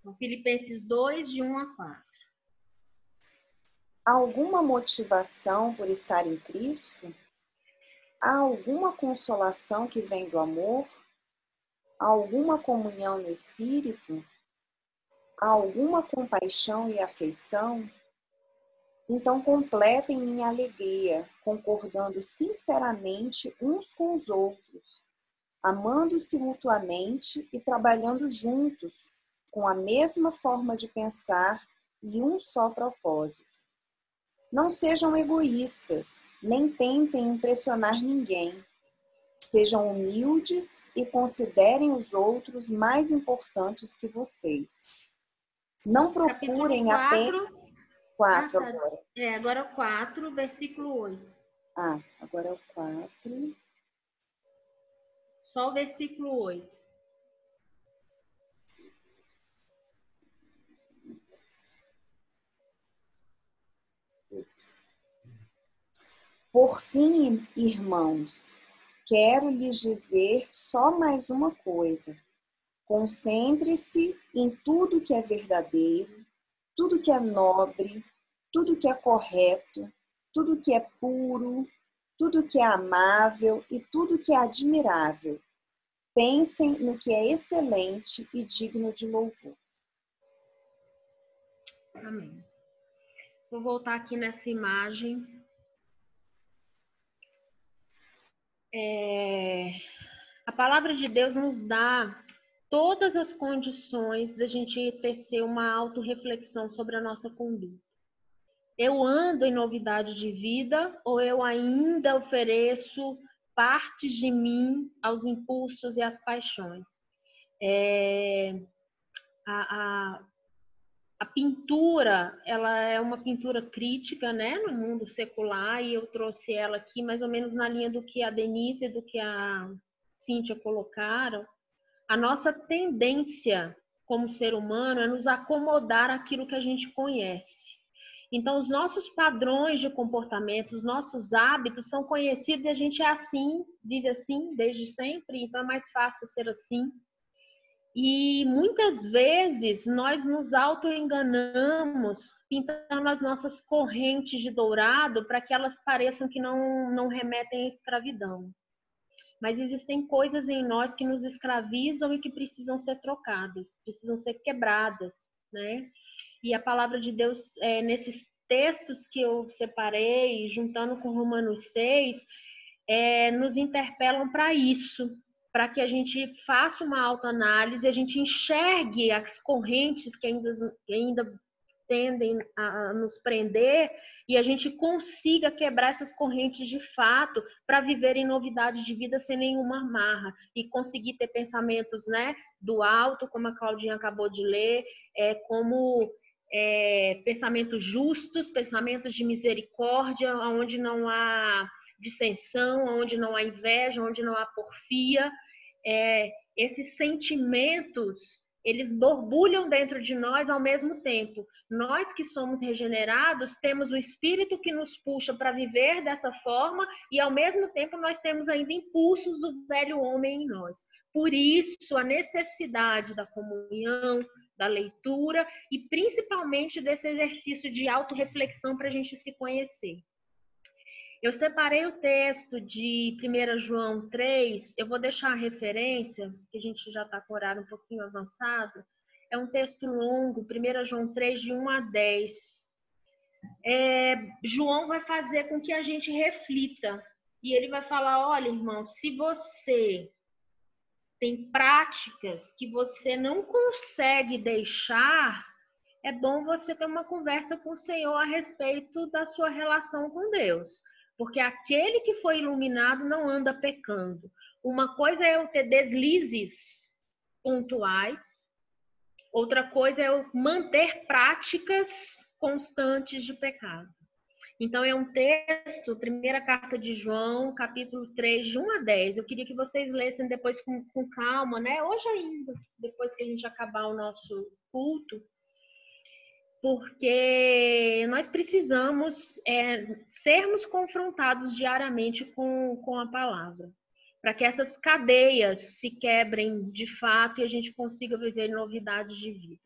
Então, Filipenses 2, de 1 a 4. Há alguma motivação por estar em Cristo? Há alguma consolação que vem do amor? Alguma comunhão no Espírito? Alguma compaixão e afeição? Então completem minha alegria, concordando sinceramente uns com os outros amando-se mutuamente e trabalhando juntos, com a mesma forma de pensar e um só propósito. Não sejam egoístas, nem tentem impressionar ninguém. Sejam humildes e considerem os outros mais importantes que vocês. Não procurem apenas. 4 ah, tá. agora. É, agora 4, versículo 8. Ah, agora é o 4. Só o versículo 8. Por fim, irmãos, quero lhes dizer só mais uma coisa. Concentre-se em tudo que é verdadeiro, tudo que é nobre, tudo que é correto, tudo que é puro, tudo que é amável e tudo que é admirável. Pensem no que é excelente e digno de louvor. Amém. Vou voltar aqui nessa imagem. É... A palavra de Deus nos dá todas as condições da gente tecer uma autorreflexão sobre a nossa conduta. Eu ando em novidade de vida ou eu ainda ofereço partes de mim aos impulsos e às paixões? É... a, a, a pintura, ela é uma pintura crítica, né, no mundo secular, e eu trouxe ela aqui mais ou menos na linha do que a Denise e do que a Cíntia colocaram. A nossa tendência como ser humano é nos acomodar àquilo que a gente conhece. Então, os nossos padrões de comportamento, os nossos hábitos são conhecidos e a gente é assim, vive assim desde sempre, então é mais fácil ser assim. E muitas vezes nós nos auto-enganamos pintando as nossas correntes de dourado para que elas pareçam que não, não remetem à escravidão. Mas existem coisas em nós que nos escravizam e que precisam ser trocadas, precisam ser quebradas, né? E a palavra de Deus, é, nesses textos que eu separei, juntando com Romanos 6, é, nos interpelam para isso, para que a gente faça uma autoanálise, a gente enxergue as correntes que ainda, que ainda tendem a nos prender e a gente consiga quebrar essas correntes de fato para viver em novidade de vida sem nenhuma amarra e conseguir ter pensamentos né, do alto, como a Claudinha acabou de ler, é, como é, pensamentos justos, pensamentos de misericórdia, onde não há dissensão, onde não há inveja, onde não há porfia. É, esses sentimentos eles borbulham dentro de nós ao mesmo tempo. Nós que somos regenerados, temos o espírito que nos puxa para viver dessa forma e ao mesmo tempo nós temos ainda impulsos do velho homem em nós. Por isso, a necessidade da comunhão, da leitura e principalmente desse exercício de autorreflexão para a gente se conhecer. Eu separei o texto de 1 João 3, eu vou deixar a referência, que a gente já está com o horário um pouquinho avançado. É um texto longo, 1 João 3, de 1 a 10. É, João vai fazer com que a gente reflita. E ele vai falar: olha, irmão, se você tem práticas que você não consegue deixar, é bom você ter uma conversa com o Senhor a respeito da sua relação com Deus. Porque aquele que foi iluminado não anda pecando. Uma coisa é eu ter deslizes pontuais, outra coisa é eu manter práticas constantes de pecado. Então, é um texto, primeira carta de João, capítulo 3, de 1 a 10. Eu queria que vocês lessem depois com, com calma, né? Hoje ainda, depois que a gente acabar o nosso culto, porque nós precisamos é, sermos confrontados diariamente com, com a palavra, para que essas cadeias se quebrem de fato e a gente consiga viver novidades de vida.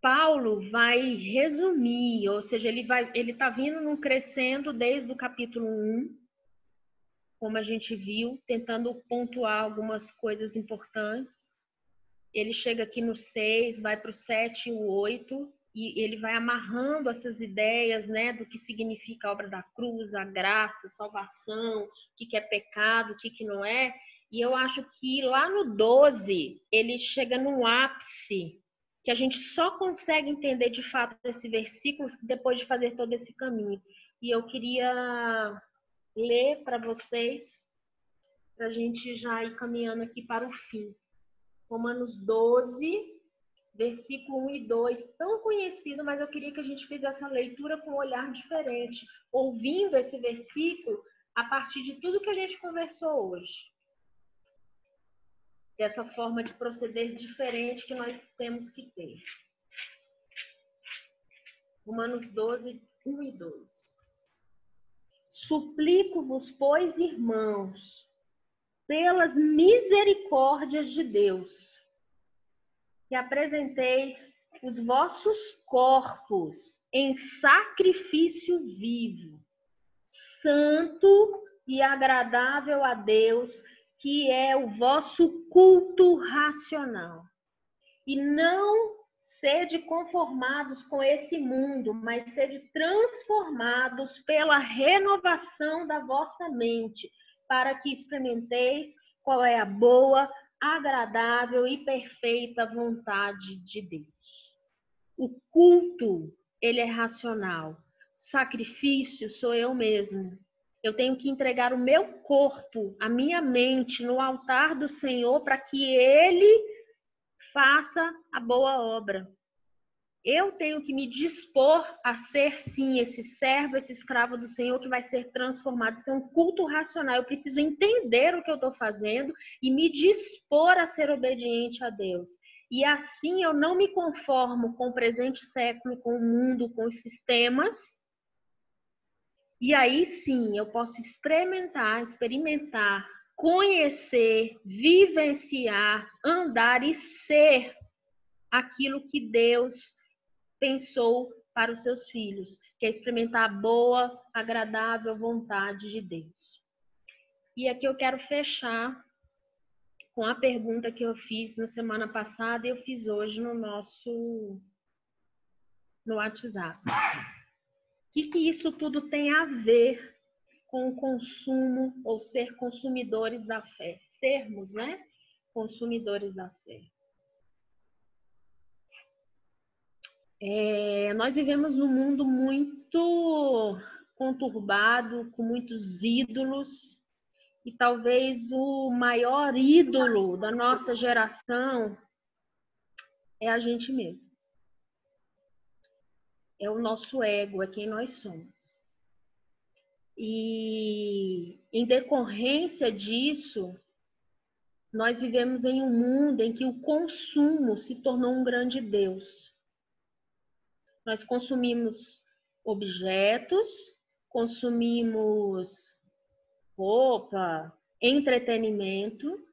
Paulo vai resumir, ou seja, ele vai, ele está vindo num crescendo desde o capítulo 1, como a gente viu, tentando pontuar algumas coisas importantes ele chega aqui no 6, vai para o 7 e o 8, e ele vai amarrando essas ideias, né, do que significa a obra da cruz, a graça, a salvação, o que, que é pecado, o que, que não é. E eu acho que lá no 12, ele chega num ápice, que a gente só consegue entender de fato esse versículo depois de fazer todo esse caminho. E eu queria ler para vocês, para a gente já ir caminhando aqui para o fim. Romanos 12, versículo 1 e 2, tão conhecido, mas eu queria que a gente fizesse a leitura com um olhar diferente, ouvindo esse versículo a partir de tudo que a gente conversou hoje. Dessa forma de proceder diferente que nós temos que ter. Romanos 12, 1 e 2. Suplico-vos, pois, irmãos, pelas misericórdias de Deus, que apresenteis os vossos corpos em sacrifício vivo, santo e agradável a Deus, que é o vosso culto racional. E não sede conformados com esse mundo, mas sede transformados pela renovação da vossa mente para que experimenteis qual é a boa, agradável e perfeita vontade de Deus. O culto, ele é racional. O sacrifício sou eu mesmo. Eu tenho que entregar o meu corpo, a minha mente no altar do Senhor para que ele faça a boa obra. Eu tenho que me dispor a ser, sim, esse servo, esse escravo do Senhor que vai ser transformado. Isso é um culto racional. Eu preciso entender o que eu estou fazendo e me dispor a ser obediente a Deus. E assim eu não me conformo com o presente século, com o mundo, com os sistemas. E aí sim eu posso experimentar, experimentar, conhecer, vivenciar, andar e ser aquilo que Deus pensou para os seus filhos, que é experimentar a boa, agradável vontade de Deus. E aqui eu quero fechar com a pergunta que eu fiz na semana passada e eu fiz hoje no nosso no WhatsApp. O que, que isso tudo tem a ver com o consumo ou ser consumidores da fé? Sermos, né? Consumidores da fé. É, nós vivemos num mundo muito conturbado, com muitos ídolos, e talvez o maior ídolo da nossa geração é a gente mesmo. É o nosso ego, é quem nós somos. E em decorrência disso, nós vivemos em um mundo em que o consumo se tornou um grande Deus. Nós consumimos objetos, consumimos roupa, entretenimento,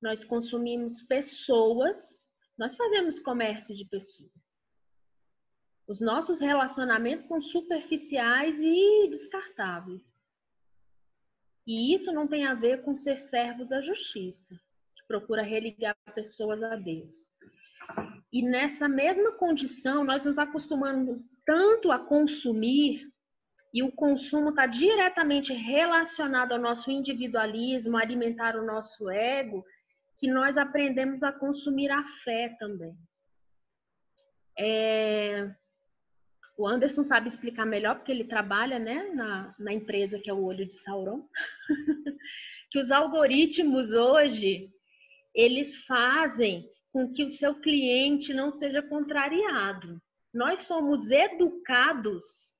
nós consumimos pessoas, nós fazemos comércio de pessoas. Os nossos relacionamentos são superficiais e descartáveis. E isso não tem a ver com ser servo da justiça, que procura religar pessoas a Deus. E nessa mesma condição, nós nos acostumamos tanto a consumir, e o consumo está diretamente relacionado ao nosso individualismo, alimentar o nosso ego, que nós aprendemos a consumir a fé também. É... O Anderson sabe explicar melhor, porque ele trabalha né, na, na empresa que é o Olho de Sauron, que os algoritmos hoje, eles fazem com que o seu cliente não seja contrariado. Nós somos educados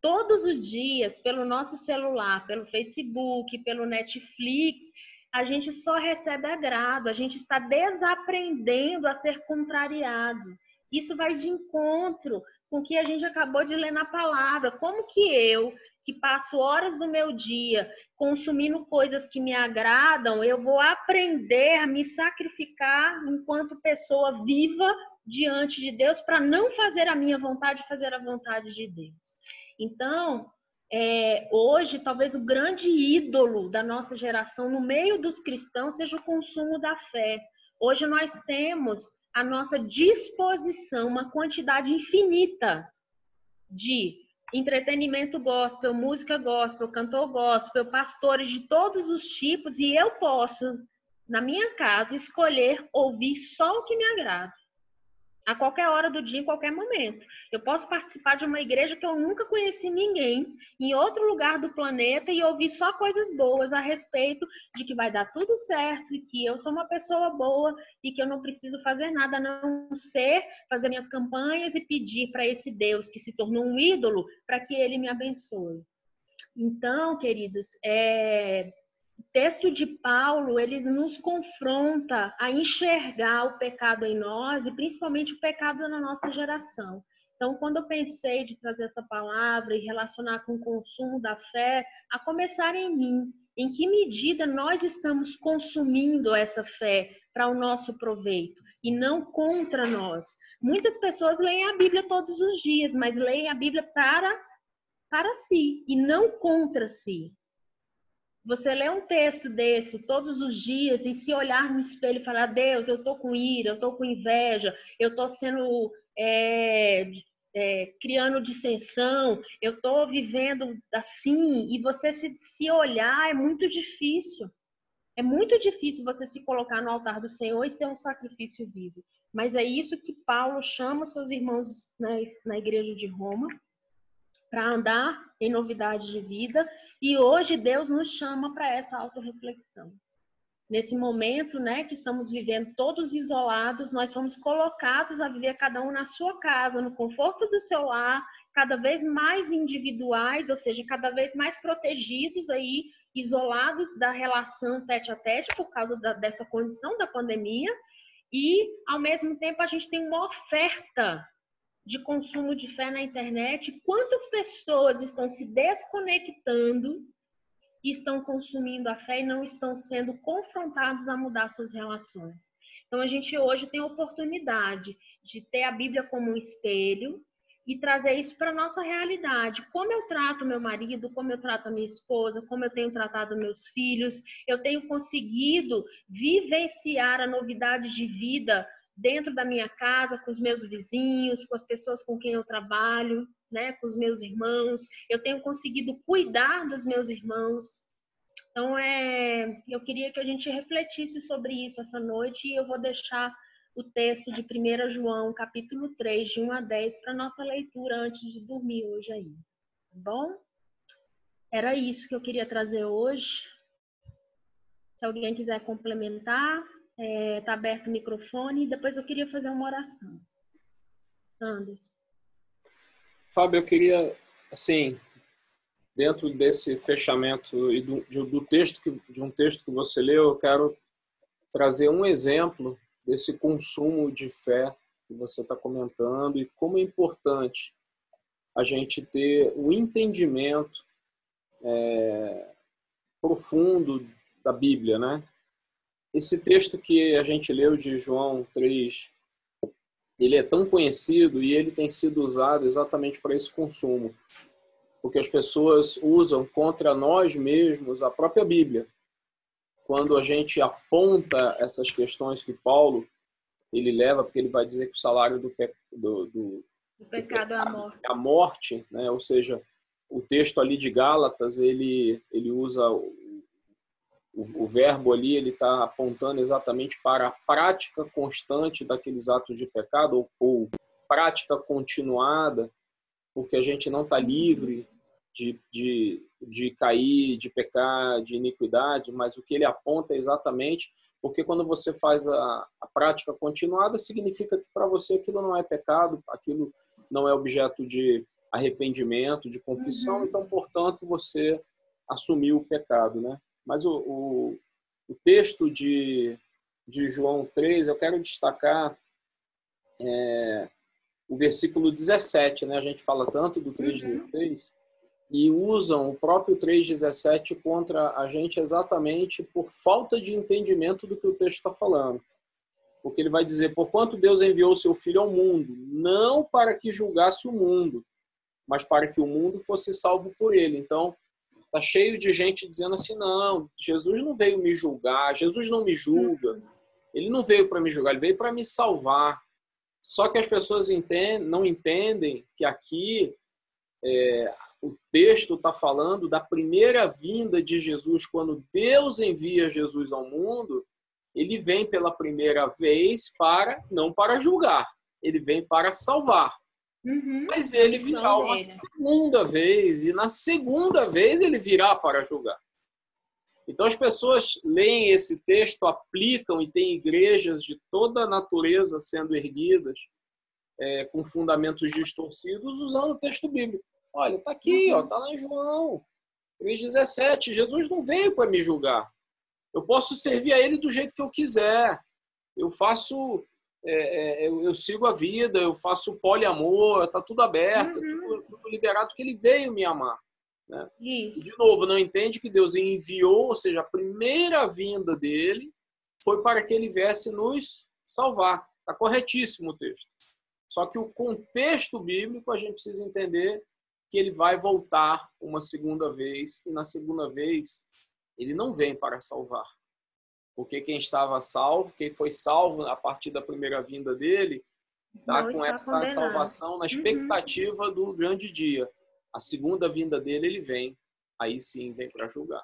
todos os dias pelo nosso celular, pelo Facebook, pelo Netflix. A gente só recebe agrado, a gente está desaprendendo a ser contrariado. Isso vai de encontro com o que a gente acabou de ler na palavra. Como que eu, que passo horas do meu dia consumindo coisas que me agradam, eu vou aprender a me sacrificar enquanto pessoa viva diante de Deus para não fazer a minha vontade, fazer a vontade de Deus. Então, é, hoje, talvez o grande ídolo da nossa geração no meio dos cristãos seja o consumo da fé. Hoje nós temos à nossa disposição uma quantidade infinita de entretenimento gospel, música gospel, cantor gospel, pastores de todos os tipos, e eu posso, na minha casa, escolher ouvir só o que me agrada a qualquer hora do dia, em qualquer momento. Eu posso participar de uma igreja que eu nunca conheci ninguém, em outro lugar do planeta, e ouvir só coisas boas a respeito de que vai dar tudo certo, e que eu sou uma pessoa boa, e que eu não preciso fazer nada a não ser fazer minhas campanhas e pedir para esse Deus que se tornou um ídolo, para que ele me abençoe. Então, queridos, é, texto de Paulo, ele nos confronta a enxergar o pecado em nós e principalmente o pecado na nossa geração. Então, quando eu pensei de trazer essa palavra e relacionar com o consumo da fé, a começar em mim, em que medida nós estamos consumindo essa fé para o nosso proveito e não contra nós. Muitas pessoas leem a Bíblia todos os dias, mas leem a Bíblia para para si e não contra si. Você lê um texto desse todos os dias e se olhar no espelho e falar: Deus, eu estou com ira, eu estou com inveja, eu estou sendo. É, é, criando dissensão, eu estou vivendo assim, e você se, se olhar é muito difícil. É muito difícil você se colocar no altar do Senhor e ser um sacrifício vivo. Mas é isso que Paulo chama seus irmãos na, na igreja de Roma para andar em novidade de vida. E hoje Deus nos chama para essa autorreflexão. nesse momento, né, que estamos vivendo todos isolados, nós fomos colocados a viver cada um na sua casa, no conforto do seu lar, cada vez mais individuais, ou seja, cada vez mais protegidos aí, isolados da relação tete a tete por causa da, dessa condição da pandemia, e ao mesmo tempo a gente tem uma oferta de consumo de fé na internet. Quantas pessoas estão se desconectando e estão consumindo a fé e não estão sendo confrontados a mudar suas relações? Então a gente hoje tem a oportunidade de ter a Bíblia como um espelho, e trazer isso para nossa realidade. Como eu trato meu marido, como eu trato a minha esposa, como eu tenho tratado meus filhos, eu tenho conseguido vivenciar a novidade de vida dentro da minha casa, com os meus vizinhos, com as pessoas com quem eu trabalho, né, com os meus irmãos. Eu tenho conseguido cuidar dos meus irmãos. Então, é, eu queria que a gente refletisse sobre isso essa noite e eu vou deixar o texto de 1 João, capítulo 3, de 1 a 10, para nossa leitura antes de dormir hoje aí. Tá bom? Era isso que eu queria trazer hoje. Se alguém quiser complementar, está é, tá aberto o microfone. Depois eu queria fazer uma oração. Anderson. Fábio, eu queria, assim, dentro desse fechamento e do, do texto que, de um texto que você leu, eu quero trazer um exemplo desse consumo de fé que você está comentando e como é importante a gente ter o entendimento é, profundo da Bíblia, né? Esse texto que a gente leu de João 3, ele é tão conhecido e ele tem sido usado exatamente para esse consumo, porque as pessoas usam contra nós mesmos a própria Bíblia quando a gente aponta essas questões que Paulo ele leva, porque ele vai dizer que o salário do, do, do, o pecado é a morte, é a morte né? ou seja, o texto ali de Gálatas, ele, ele usa o, o, verbo ali, ele está apontando exatamente para a prática constante daqueles atos de pecado, ou, ou prática continuada, porque a gente não está livre de, de, de cair, de pecar, de iniquidade, mas o que ele aponta é exatamente porque quando você faz a, a prática continuada, significa que para você aquilo não é pecado, aquilo não é objeto de arrependimento, de confissão, uhum. então, portanto, você assumiu o pecado, né? Mas o, o, o, texto de, de João 3, eu quero destacar é, o versículo 17, né? A gente fala tanto do 3,16, e usam o próprio 3,17 contra a gente exatamente por falta de entendimento do que o texto está falando. Porque ele vai dizer: Porquanto Deus enviou seu Filho ao mundo, não para que julgasse o mundo, mas para que o mundo fosse salvo por ele. Então, está cheio de gente dizendo assim: não, Jesus não veio me julgar, Jesus não me julga, ele não veio para me julgar, ele veio para me salvar. Só que as pessoas entendem, não entendem que aqui é, o texto está falando da primeira vinda de Jesus, quando Deus envia Jesus ao mundo, ele vem pela primeira vez para não para julgar, ele vem para salvar. Uhum. Mas ele virá uma segunda vez, e na segunda vez ele virá para julgar. Então as pessoas leem esse texto, aplicam e tem igrejas de toda a natureza sendo erguidas é, com fundamentos distorcidos usando o texto bíblico. Olha, tá aqui, ó, uhum. lá em João 3,17. Jesus não veio para me julgar. Eu posso servir a ele do jeito que eu quiser. Eu faço, é, é, eu, eu, sigo a vida, eu faço poliamor, tá tudo aberto, uhum. tudo, tudo, liberado, porque ele veio me amar. Né? De novo, não entende que Deus enviou, ou seja, a primeira vinda dele foi para que ele viesse nos salvar. Está corretíssimo o texto. Só que o contexto bíblico a gente precisa entender que ele vai voltar uma segunda vez, e na segunda vez ele não vem para salvar. Porque quem estava salvo, quem foi salvo a partir da primeira vinda dele, está com essa condenado. salvação na uhum. expectativa uhum. do grande dia. A segunda vinda dele, ele vem, aí sim vem para julgar.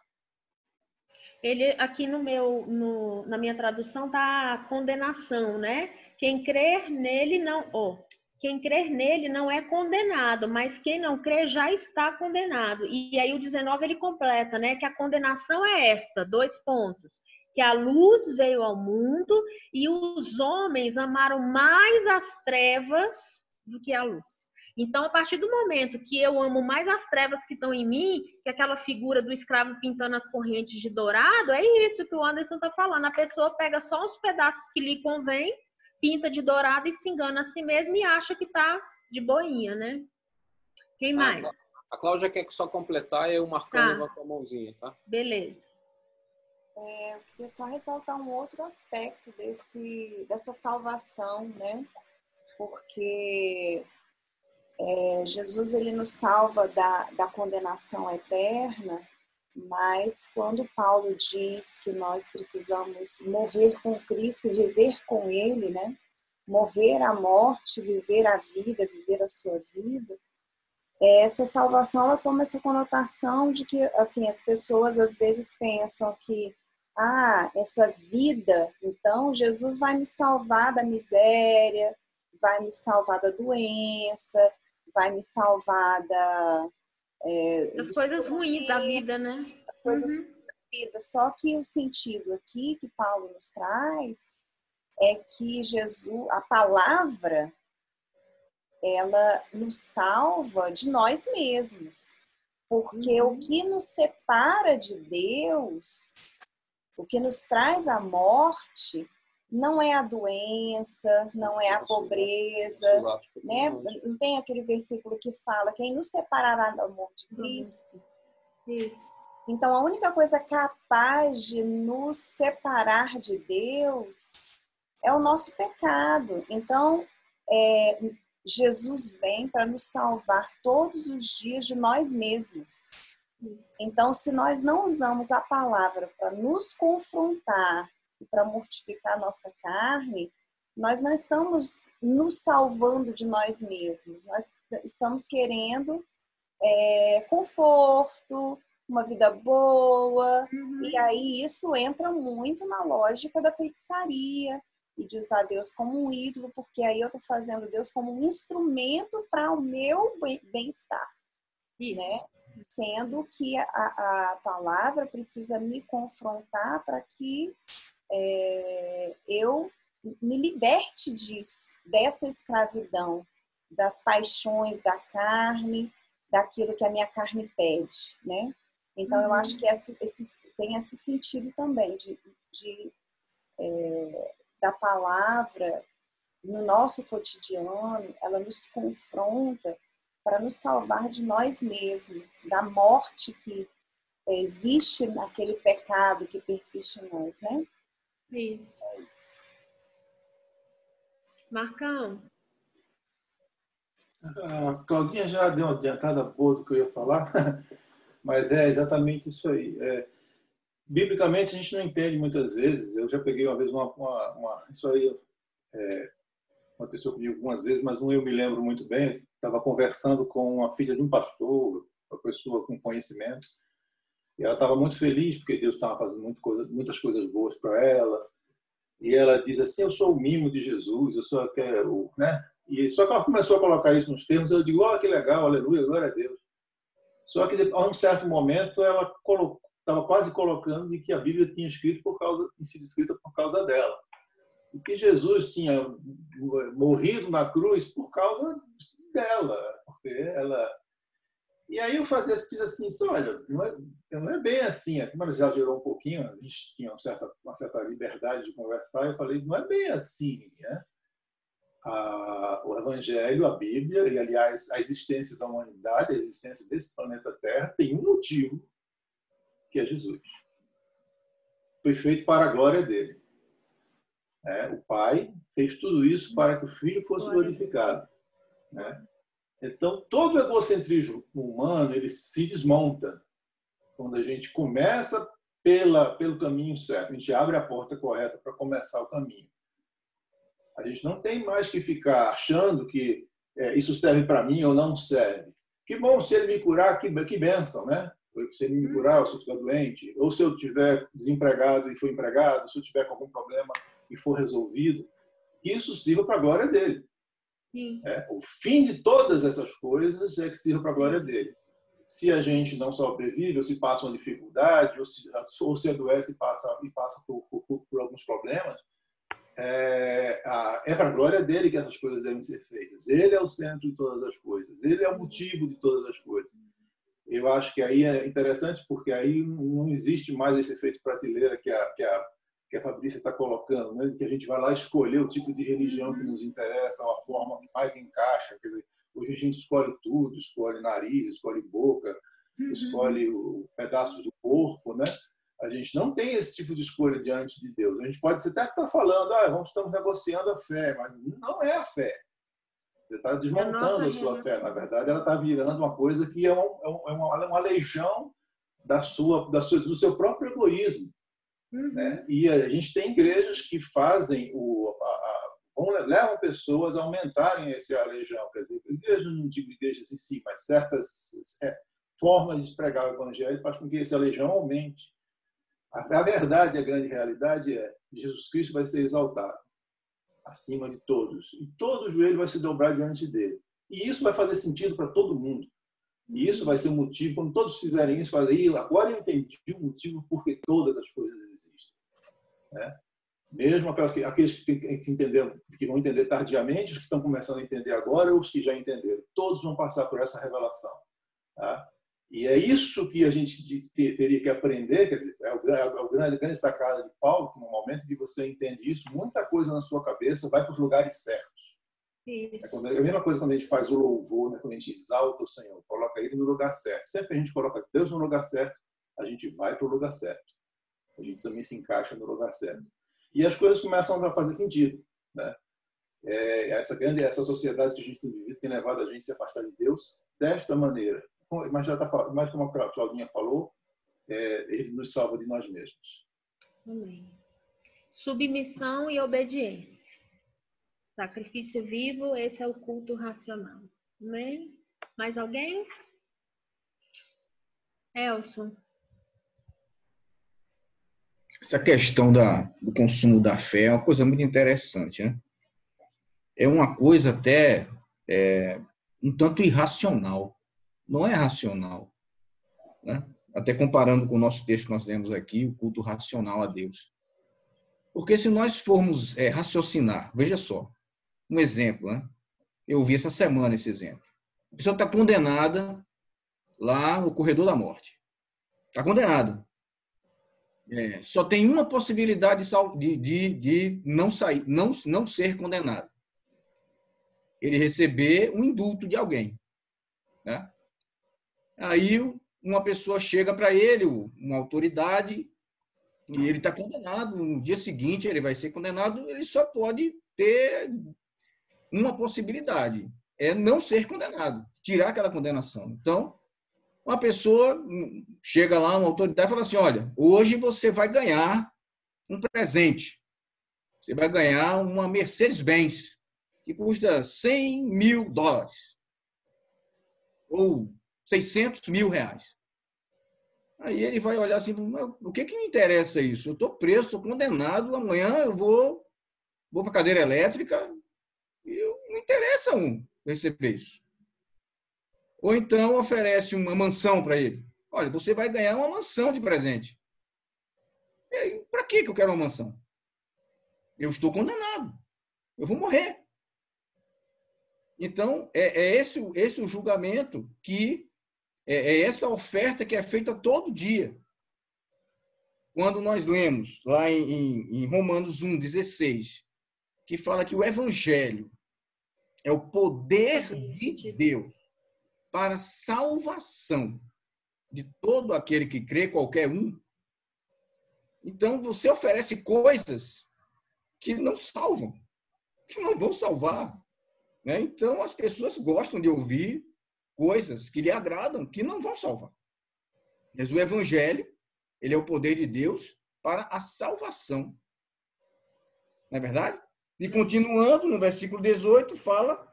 Ele aqui no meu, no, na minha tradução tá condenação, né? Quem crer nele não, oh, quem crer nele não é condenado, mas quem não crê já está condenado. E aí o 19 ele completa, né, que a condenação é esta, dois pontos. Que a luz veio ao mundo e os homens amaram mais as trevas do que a luz. Então, a partir do momento que eu amo mais as trevas que estão em mim, que aquela figura do escravo pintando as correntes de dourado, é isso que o Anderson está falando. A pessoa pega só os pedaços que lhe convém, pinta de dourado e se engana a si mesma e acha que está de boinha, né? Quem ah, mais? A Cláudia quer só completar e eu marcando tá. com a mãozinha, tá? Beleza. É, eu queria só ressaltar um outro aspecto desse, dessa salvação, né? Porque é, Jesus ele nos salva da, da condenação eterna, mas quando Paulo diz que nós precisamos morrer com Cristo e viver com Ele, né? Morrer a morte, viver a vida, viver a sua vida, essa salvação ela toma essa conotação de que assim as pessoas às vezes pensam que ah essa vida então Jesus vai me salvar da miséria vai me salvar da doença vai me salvar da é, das coisas ruins da vida né as coisas uhum. ruins da vida só que o sentido aqui que Paulo nos traz é que Jesus a palavra ela nos salva de nós mesmos. Porque uhum. o que nos separa de Deus, o que nos traz a morte, não é a doença, não é a pobreza, né? Não tem aquele versículo que fala quem nos separará do amor de uhum. Cristo. Isso. Então, a única coisa capaz de nos separar de Deus é o nosso pecado. Então, é, Jesus vem para nos salvar todos os dias de nós mesmos. Então, se nós não usamos a palavra para nos confrontar e para mortificar a nossa carne, nós não estamos nos salvando de nós mesmos. Nós estamos querendo é, conforto, uma vida boa, uhum. e aí isso entra muito na lógica da feitiçaria, e de usar Deus como um ídolo, porque aí eu estou fazendo Deus como um instrumento para o meu bem-estar. Né? Sendo que a, a, palavra precisa me confrontar para que é, eu me liberte disso, dessa escravidão, das paixões da carne, daquilo que a minha carne pede, né? Então, uhum. eu acho que esse, esse, tem esse sentido também de, de é, da palavra no nosso cotidiano, ela nos confronta para nos salvar de nós mesmos, da morte que existe naquele pecado que persiste em nós, né? Isso. É isso. Marcão. A Claudinha já deu uma adiantada boa do que eu ia falar, mas é exatamente isso aí. É, biblicamente a gente não entende muitas vezes. Eu já peguei uma vez uma, uma, uma isso aí é, aconteceu comigo algumas vezes, mas não eu me lembro muito bem. Estava conversando com uma filha de um pastor, uma pessoa com conhecimento, e ela estava muito feliz porque Deus estava fazendo coisa, muitas coisas boas para ela. E ela diz assim: Eu sou o mimo de Jesus, eu só quero, né? E só que ela começou a colocar isso nos termos, eu digo: Olha que legal, aleluia, glória a Deus. Só que a um certo momento ela estava quase colocando de que a Bíblia tinha escrito por causa, sido escrita por causa dela. E que Jesus tinha morrido na cruz por causa dela, porque ela. E aí eu fazia diz assim, olha, não é, não é bem assim, como ela já gerou um pouquinho, a gente tinha uma certa, uma certa liberdade de conversar, eu falei, não é bem assim, né? A, o Evangelho, a Bíblia, e aliás a existência da humanidade, a existência desse planeta Terra, tem um motivo que é Jesus. Foi feito para a glória dele. É, o Pai fez tudo isso para que o Filho fosse glorificado. Né? Então, todo o egocentrismo humano ele se desmonta quando a gente começa pela, pelo caminho certo. A gente abre a porta correta para começar o caminho. A gente não tem mais que ficar achando que é, isso serve para mim ou não serve. Que bom se ele me curar, que, que bênção, né? se ele me curar, se eu estiver doente, ou se eu estiver desempregado e for empregado, se eu tiver com algum problema e for resolvido, que isso sirva para a glória dele. É, o fim de todas essas coisas é que sirva para a glória dele. se a gente não sobrevive, ou se passa uma dificuldade, ou se, ou se adoece e passa, e passa por, por, por alguns problemas, é, é para a glória dele que essas coisas devem ser feitas. Ele é o centro de todas as coisas. Ele é o motivo de todas as coisas. Eu acho que aí é interessante porque aí não existe mais esse efeito prateleira que a, que a, que a Fabrícia está colocando, né? que a gente vai lá escolher o tipo de religião que nos interessa, a forma que mais encaixa. Dizer, hoje a gente escolhe tudo, escolhe nariz, escolhe boca, uhum. escolhe o pedaço do corpo, né? A gente não tem esse tipo de escolha diante de Deus. A gente pode até estar falando, ah, vamos, estamos negociando a fé, mas não é a fé. Você está desmontando a, a sua fé. Na verdade, ela está virando uma coisa que é, um, é, um, é uma, uma legião da sua, da sua, do seu próprio egoísmo. Uhum. Né? E a gente tem igrejas que fazem o, a, a, levam pessoas a aumentarem esse aleijão. Quer dizer, igrejas, não digo igrejas em si, mas certas é, formas de pregar o evangelho faz com que esse aleijão aumente. A, a verdade, a grande realidade é Jesus Cristo vai ser exaltado acima de todos. E todo joelho vai se dobrar diante dele. E isso vai fazer sentido para todo mundo. E isso vai ser o motivo, quando todos fizerem isso, fazer, agora eu entendi o motivo porque todas as coisas existem. Né? Mesmo aqueles que, se entenderam, que vão entender tardiamente, os que estão começando a entender agora, os que já entenderam, todos vão passar por essa revelação. Tá? E é isso que a gente teria que aprender, quer dizer, é o, é o grande, grande sacada de Paulo, que no momento que você entende isso, muita coisa na sua cabeça vai para os lugares certos. É, quando, é a mesma coisa quando a gente faz o louvor, né? quando a gente exalta o Senhor, coloca ele no lugar certo. Sempre a gente coloca Deus no lugar certo, a gente vai para o lugar certo. A gente também se encaixa no lugar certo. E as coisas começam a fazer sentido. Né? É, essa grande essa sociedade que a gente tem vivido tem levado a gente a se afastar de Deus desta maneira mas já está mais como a Claudinha falou, é, ele nos salva de nós mesmos. Amém. Submissão e obediência. Sacrifício vivo, esse é o culto racional. Amém? Mais alguém? Elson. Essa questão da, do consumo da fé é uma coisa muito interessante, né? É uma coisa até é, um tanto irracional não é racional. Né? Até comparando com o nosso texto que nós lemos aqui, o culto racional a Deus. Porque se nós formos é, raciocinar, veja só, um exemplo, né? eu vi essa semana esse exemplo. A pessoa está condenada lá no corredor da morte. Está condenada. É, só tem uma possibilidade de, de, de não sair, não, não ser condenado. Ele receber um indulto de alguém. Né? Aí uma pessoa chega para ele, uma autoridade, e ele está condenado. No dia seguinte ele vai ser condenado. Ele só pode ter uma possibilidade: é não ser condenado, tirar aquela condenação. Então, uma pessoa chega lá, uma autoridade, e fala assim: olha, hoje você vai ganhar um presente. Você vai ganhar uma Mercedes-Benz, que custa 100 mil dólares. Ou 600 mil reais. Aí ele vai olhar assim, o que, que me interessa isso? Eu estou preso, estou condenado, amanhã eu vou, vou para a cadeira elétrica interessa um receber isso. Ou então oferece uma mansão para ele. Olha, você vai ganhar uma mansão de presente. Para que eu quero uma mansão? Eu estou condenado. Eu vou morrer. Então, é, é esse, esse o julgamento que é, é essa oferta que é feita todo dia. Quando nós lemos lá em, em Romanos 1, 16, que fala que o Evangelho é o poder de Deus para salvação de todo aquele que crê, qualquer um. Então você oferece coisas que não salvam, que não vão salvar. Né? Então as pessoas gostam de ouvir coisas que lhe agradam, que não vão salvar. Mas o evangelho, ele é o poder de Deus para a salvação. Não é verdade? E continuando, no versículo 18, fala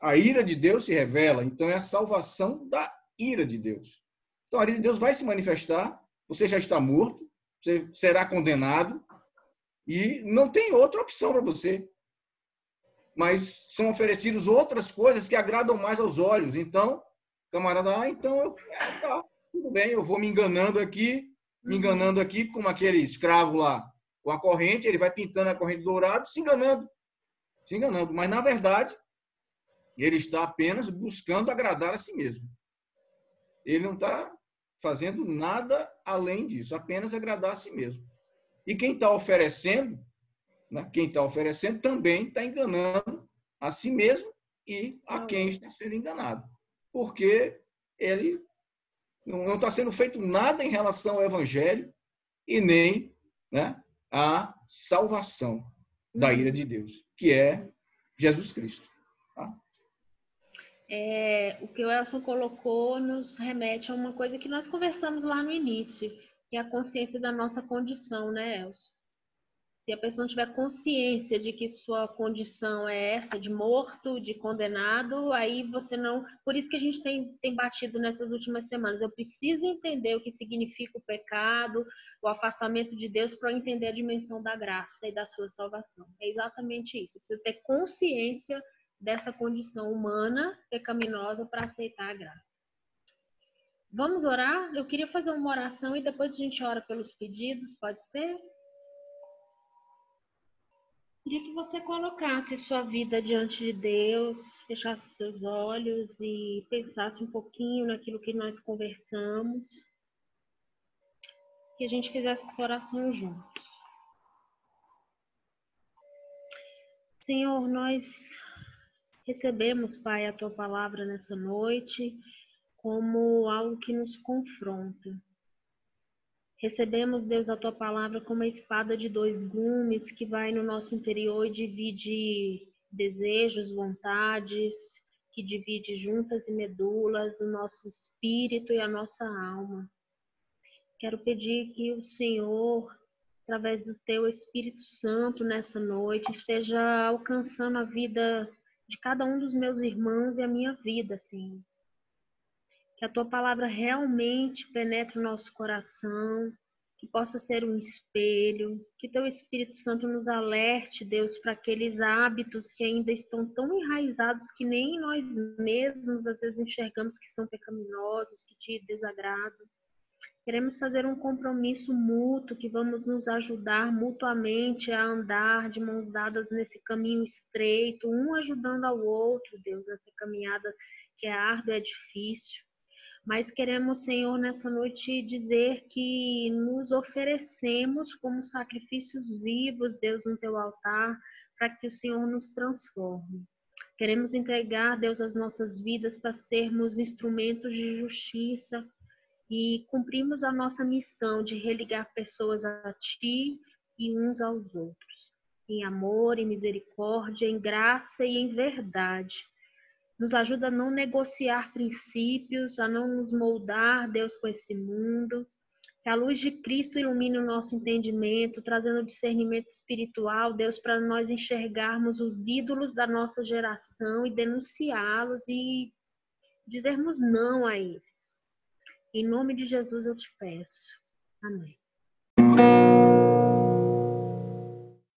a ira de Deus se revela. Então é a salvação da ira de Deus. Então a ira de Deus vai se manifestar. Você já está morto, você será condenado e não tem outra opção para você mas são oferecidas outras coisas que agradam mais aos olhos. Então, camarada, ah, então eu, é, tá, tudo bem, eu vou me enganando aqui, me enganando aqui, como aquele escravo lá, com a corrente, ele vai pintando a corrente dourada, se enganando, se enganando. Mas, na verdade, ele está apenas buscando agradar a si mesmo. Ele não está fazendo nada além disso, apenas agradar a si mesmo. E quem está oferecendo, né, quem está oferecendo também está enganando a si mesmo e a quem está sendo enganado. Porque ele não está sendo feito nada em relação ao evangelho e nem né, à salvação da ira de Deus, que é Jesus Cristo. Tá? É, o que o Elson colocou nos remete a uma coisa que nós conversamos lá no início, que é a consciência da nossa condição, né, Elson? Se a pessoa não tiver consciência de que sua condição é essa, de morto, de condenado, aí você não. Por isso que a gente tem, tem batido nessas últimas semanas. Eu preciso entender o que significa o pecado, o afastamento de Deus, para entender a dimensão da graça e da sua salvação. É exatamente isso. Eu preciso ter consciência dessa condição humana pecaminosa para aceitar a graça. Vamos orar? Eu queria fazer uma oração e depois a gente ora pelos pedidos, pode ser? Queria que você colocasse sua vida diante de Deus, fechasse seus olhos e pensasse um pouquinho naquilo que nós conversamos. Que a gente fizesse essa oração juntos. Senhor, nós recebemos, Pai, a tua palavra nessa noite como algo que nos confronta Recebemos, Deus, a tua palavra como uma espada de dois gumes que vai no nosso interior e divide desejos, vontades, que divide juntas e medulas o nosso espírito e a nossa alma. Quero pedir que o Senhor, através do teu Espírito Santo nessa noite, esteja alcançando a vida de cada um dos meus irmãos e a minha vida, Senhor que a tua palavra realmente penetre o nosso coração, que possa ser um espelho, que teu Espírito Santo nos alerte, Deus, para aqueles hábitos que ainda estão tão enraizados que nem nós mesmos às vezes enxergamos que são pecaminosos, que te desagradam. Queremos fazer um compromisso mútuo que vamos nos ajudar mutuamente a andar de mãos dadas nesse caminho estreito, um ajudando ao outro, Deus, nessa caminhada que é árdua, é difícil mas queremos, Senhor, nessa noite dizer que nos oferecemos como sacrifícios vivos, Deus, no teu altar, para que o Senhor nos transforme. Queremos entregar, Deus, as nossas vidas para sermos instrumentos de justiça e cumprimos a nossa missão de religar pessoas a Ti e uns aos outros, em amor, em misericórdia, em graça e em verdade nos ajuda a não negociar princípios, a não nos moldar, Deus, com esse mundo. Que a luz de Cristo ilumine o nosso entendimento, trazendo discernimento espiritual, Deus, para nós enxergarmos os ídolos da nossa geração e denunciá-los e dizermos não a eles. Em nome de Jesus eu te peço. Amém.